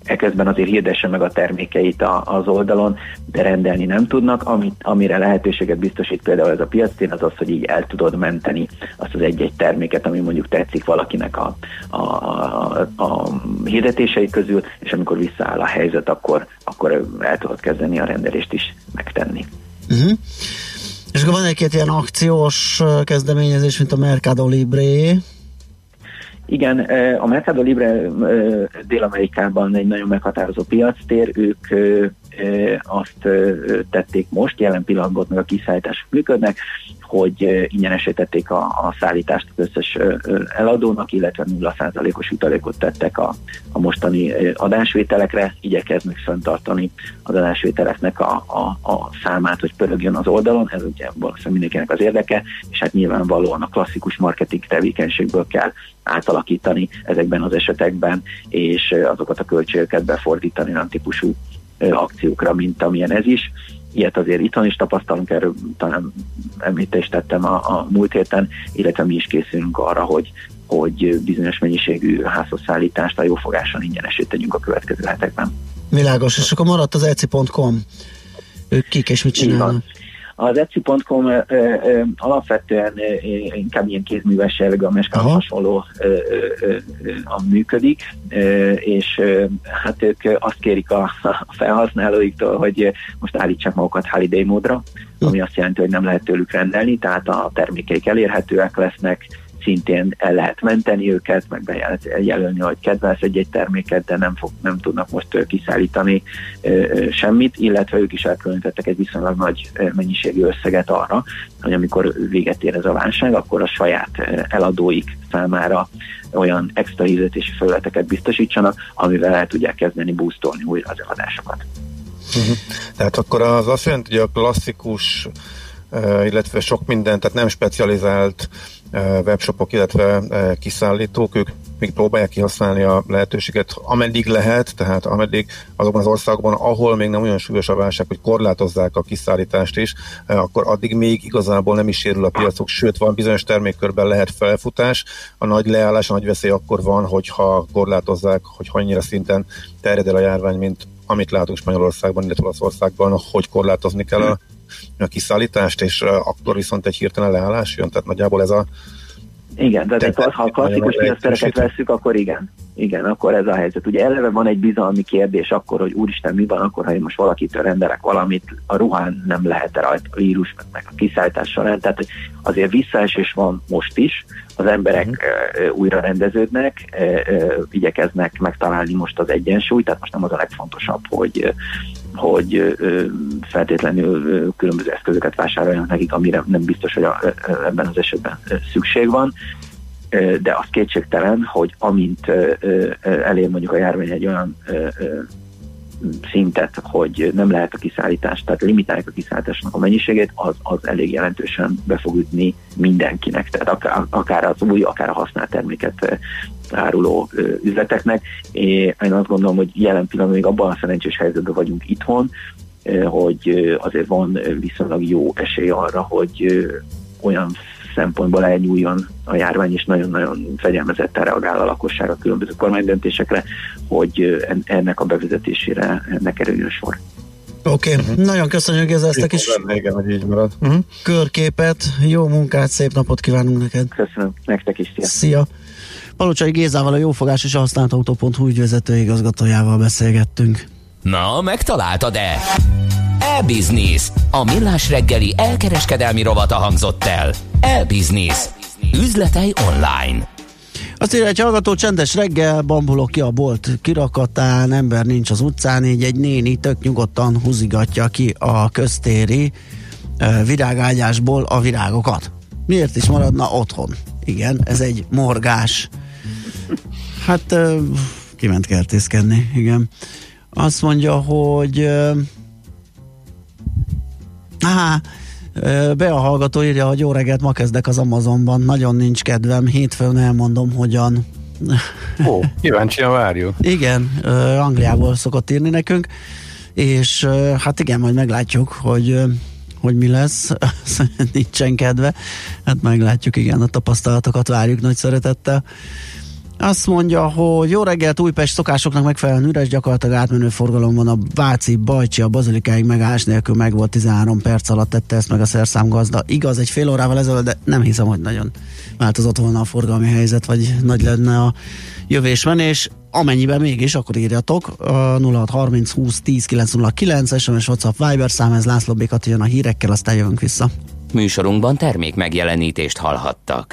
eközben azért hirdesse meg a termékeit a, az oldalon, de rendelni nem tudnak. Amit, amire lehetőséget biztosít például ez a piactén, az az, hogy így el tudod menteni azt az egy-egy terméket, ami mondjuk tetszik valakinek a, a, a, a hirdetései közül, és amikor visszaáll a helyzet, akkor, akkor el tudod kezdeni a rendelést is megtenni. Uh-huh. És akkor van egy-két ilyen akciós kezdeményezés, mint a Mercado Libre, igen, a Mercado Libre Dél-Amerikában egy nagyon meghatározó piactér, ők azt tették most, jelen pillanatban meg a kiszállítások működnek, hogy ingyenesítették a, a szállítást az összes eladónak, illetve 0%-os utalékot tettek a, a mostani adásvételekre, igyekeznek fenntartani az adásvételeknek a, a, a számát, hogy pörögjön az oldalon, ez ugye valószínűleg mindenkinek az érdeke, és hát nyilvánvalóan a klasszikus marketing tevékenységből kell átalakítani ezekben az esetekben, és azokat a költségeket befordítani olyan típusú akciókra, mint amilyen ez is. Ilyet azért itthon is tapasztalunk, erről talán említést tettem a, a múlt héten, illetve mi is készülünk arra, hogy hogy bizonyos mennyiségű házhozszállítást a jófogáson ingyenesét tegyünk a következő hetekben. Világos, és akkor maradt az eci.com. Ők kik és mit csinálnak? Az Etsy.com alapvetően inkább ilyen kézműves jellegű, a meskához hasonló működik, és hát ők azt kérik a, a felhasználóiktól, hogy most állítsák magukat holiday módra, ami azt jelenti, hogy nem lehet tőlük rendelni, tehát a termékeik elérhetőek lesznek, szintén el lehet menteni őket, meg bejelölni, hogy kedvelsz egy-egy terméket, de nem, fog, nem tudnak most kiszállítani semmit, illetve ők is elkülönítettek egy viszonylag nagy mennyiségű összeget arra, hogy amikor véget ér ez a válság, akkor a saját eladóik számára olyan extra hirdetési felületeket biztosítsanak, amivel el tudják kezdeni boostolni újra az eladásokat. Uh-huh. Tehát akkor az azt jelenti, hogy a klasszikus illetve sok minden, tehát nem specializált webshopok, illetve kiszállítók, ők még próbálják kihasználni a lehetőséget, ameddig lehet, tehát ameddig azokban az országokban, ahol még nem olyan súlyos a válság, hogy korlátozzák a kiszállítást is, akkor addig még igazából nem is sérül a piacok, sőt van bizonyos termékkörben lehet felfutás, a nagy leállás, a nagy veszély akkor van, hogyha korlátozzák, hogy annyira szinten terjed el a járvány, mint amit látunk Spanyolországban, illetve Olaszországban, hogy korlátozni kell a a kiszállítást, és akkor viszont egy hirtelen leállás jön, tehát nagyjából ez a igen, de te, ha a klasszikus piactereket veszük, akkor igen. Igen, akkor ez a helyzet. Ugye eleve van egy bizalmi kérdés akkor, hogy úristen, mi van akkor, ha én most valakitől rendelek valamit, a ruhán nem lehet-e rajta a vírus, meg, meg a kiszállítás során. Tehát azért visszaesés van most is, az emberek uh-huh. újra rendeződnek, igyekeznek megtalálni most az egyensúlyt, tehát most nem az a legfontosabb, hogy hogy feltétlenül különböző eszközöket vásároljanak nekik, amire nem biztos, hogy a, ebben az esetben szükség van. De az kétségtelen, hogy amint elér mondjuk a járvány egy olyan szintet, hogy nem lehet a kiszállítást, tehát limitálják a kiszállításnak a mennyiségét, az, az elég jelentősen be fog ütni mindenkinek, tehát akár, akár az új, akár a használt terméket áruló üzleteknek. Én azt gondolom, hogy jelen pillanatban még abban a szerencsés helyzetben vagyunk itthon, hogy azért van viszonylag jó esély arra, hogy olyan szempontból elnyúljon a járvány, és nagyon-nagyon fegyelmezetten reagál a lakosság a különböző kormánydöntésekre, hogy ennek a bevezetésére ne kerüljön sor. Oké, okay. uh-huh. nagyon köszönjük ez ezt a kis igen, hogy így marad. Uh-huh. körképet, jó munkát, szép napot kívánunk neked. Köszönöm, nektek is, szia. Szia. Palocsai Gézával a Jófogás és a Használt Autó.hu ügyvezető igazgatójával beszélgettünk. Na, megtaláltad-e? E-Business. A millás reggeli elkereskedelmi rovata hangzott el. E-Business. Üzletei online. Azt írja, egy hallgató csendes reggel, bambulok ki a bolt kirakatán, ember nincs az utcán, így egy néni tök nyugodtan húzigatja ki a köztéri virágágyásból a virágokat. Miért is maradna otthon? Igen, ez egy morgás. Hát kiment kertészkedni, igen. Azt mondja, hogy Á, be a hallgató írja, hogy jó reggelt, ma kezdek az Amazonban, nagyon nincs kedvem, hétfőn elmondom, hogyan. Ó, kíváncsian várjuk. Igen, Angliából szokott írni nekünk, és hát igen, majd meglátjuk, hogy hogy mi lesz, nincsen kedve. Hát meglátjuk, igen, a tapasztalatokat várjuk nagy szeretettel. Azt mondja, hogy jó reggelt, Újpest szokásoknak megfelelően üres, gyakorlatilag átmenő forgalom van a Váci, Bajcsi, a Bazilikáig megállás nélkül meg volt 13 perc alatt tette ezt meg a szerszámgazda. Igaz, egy fél órával ezelőtt, de nem hiszem, hogy nagyon változott volna a forgalmi helyzet, vagy nagy lenne a jövésmenés. Amennyiben mégis, akkor írjatok a 0630 20 10 909 SMS WhatsApp Viber szám, ez László Békat jön a hírekkel, aztán jövünk vissza. Műsorunkban termék megjelenítést hallhattak.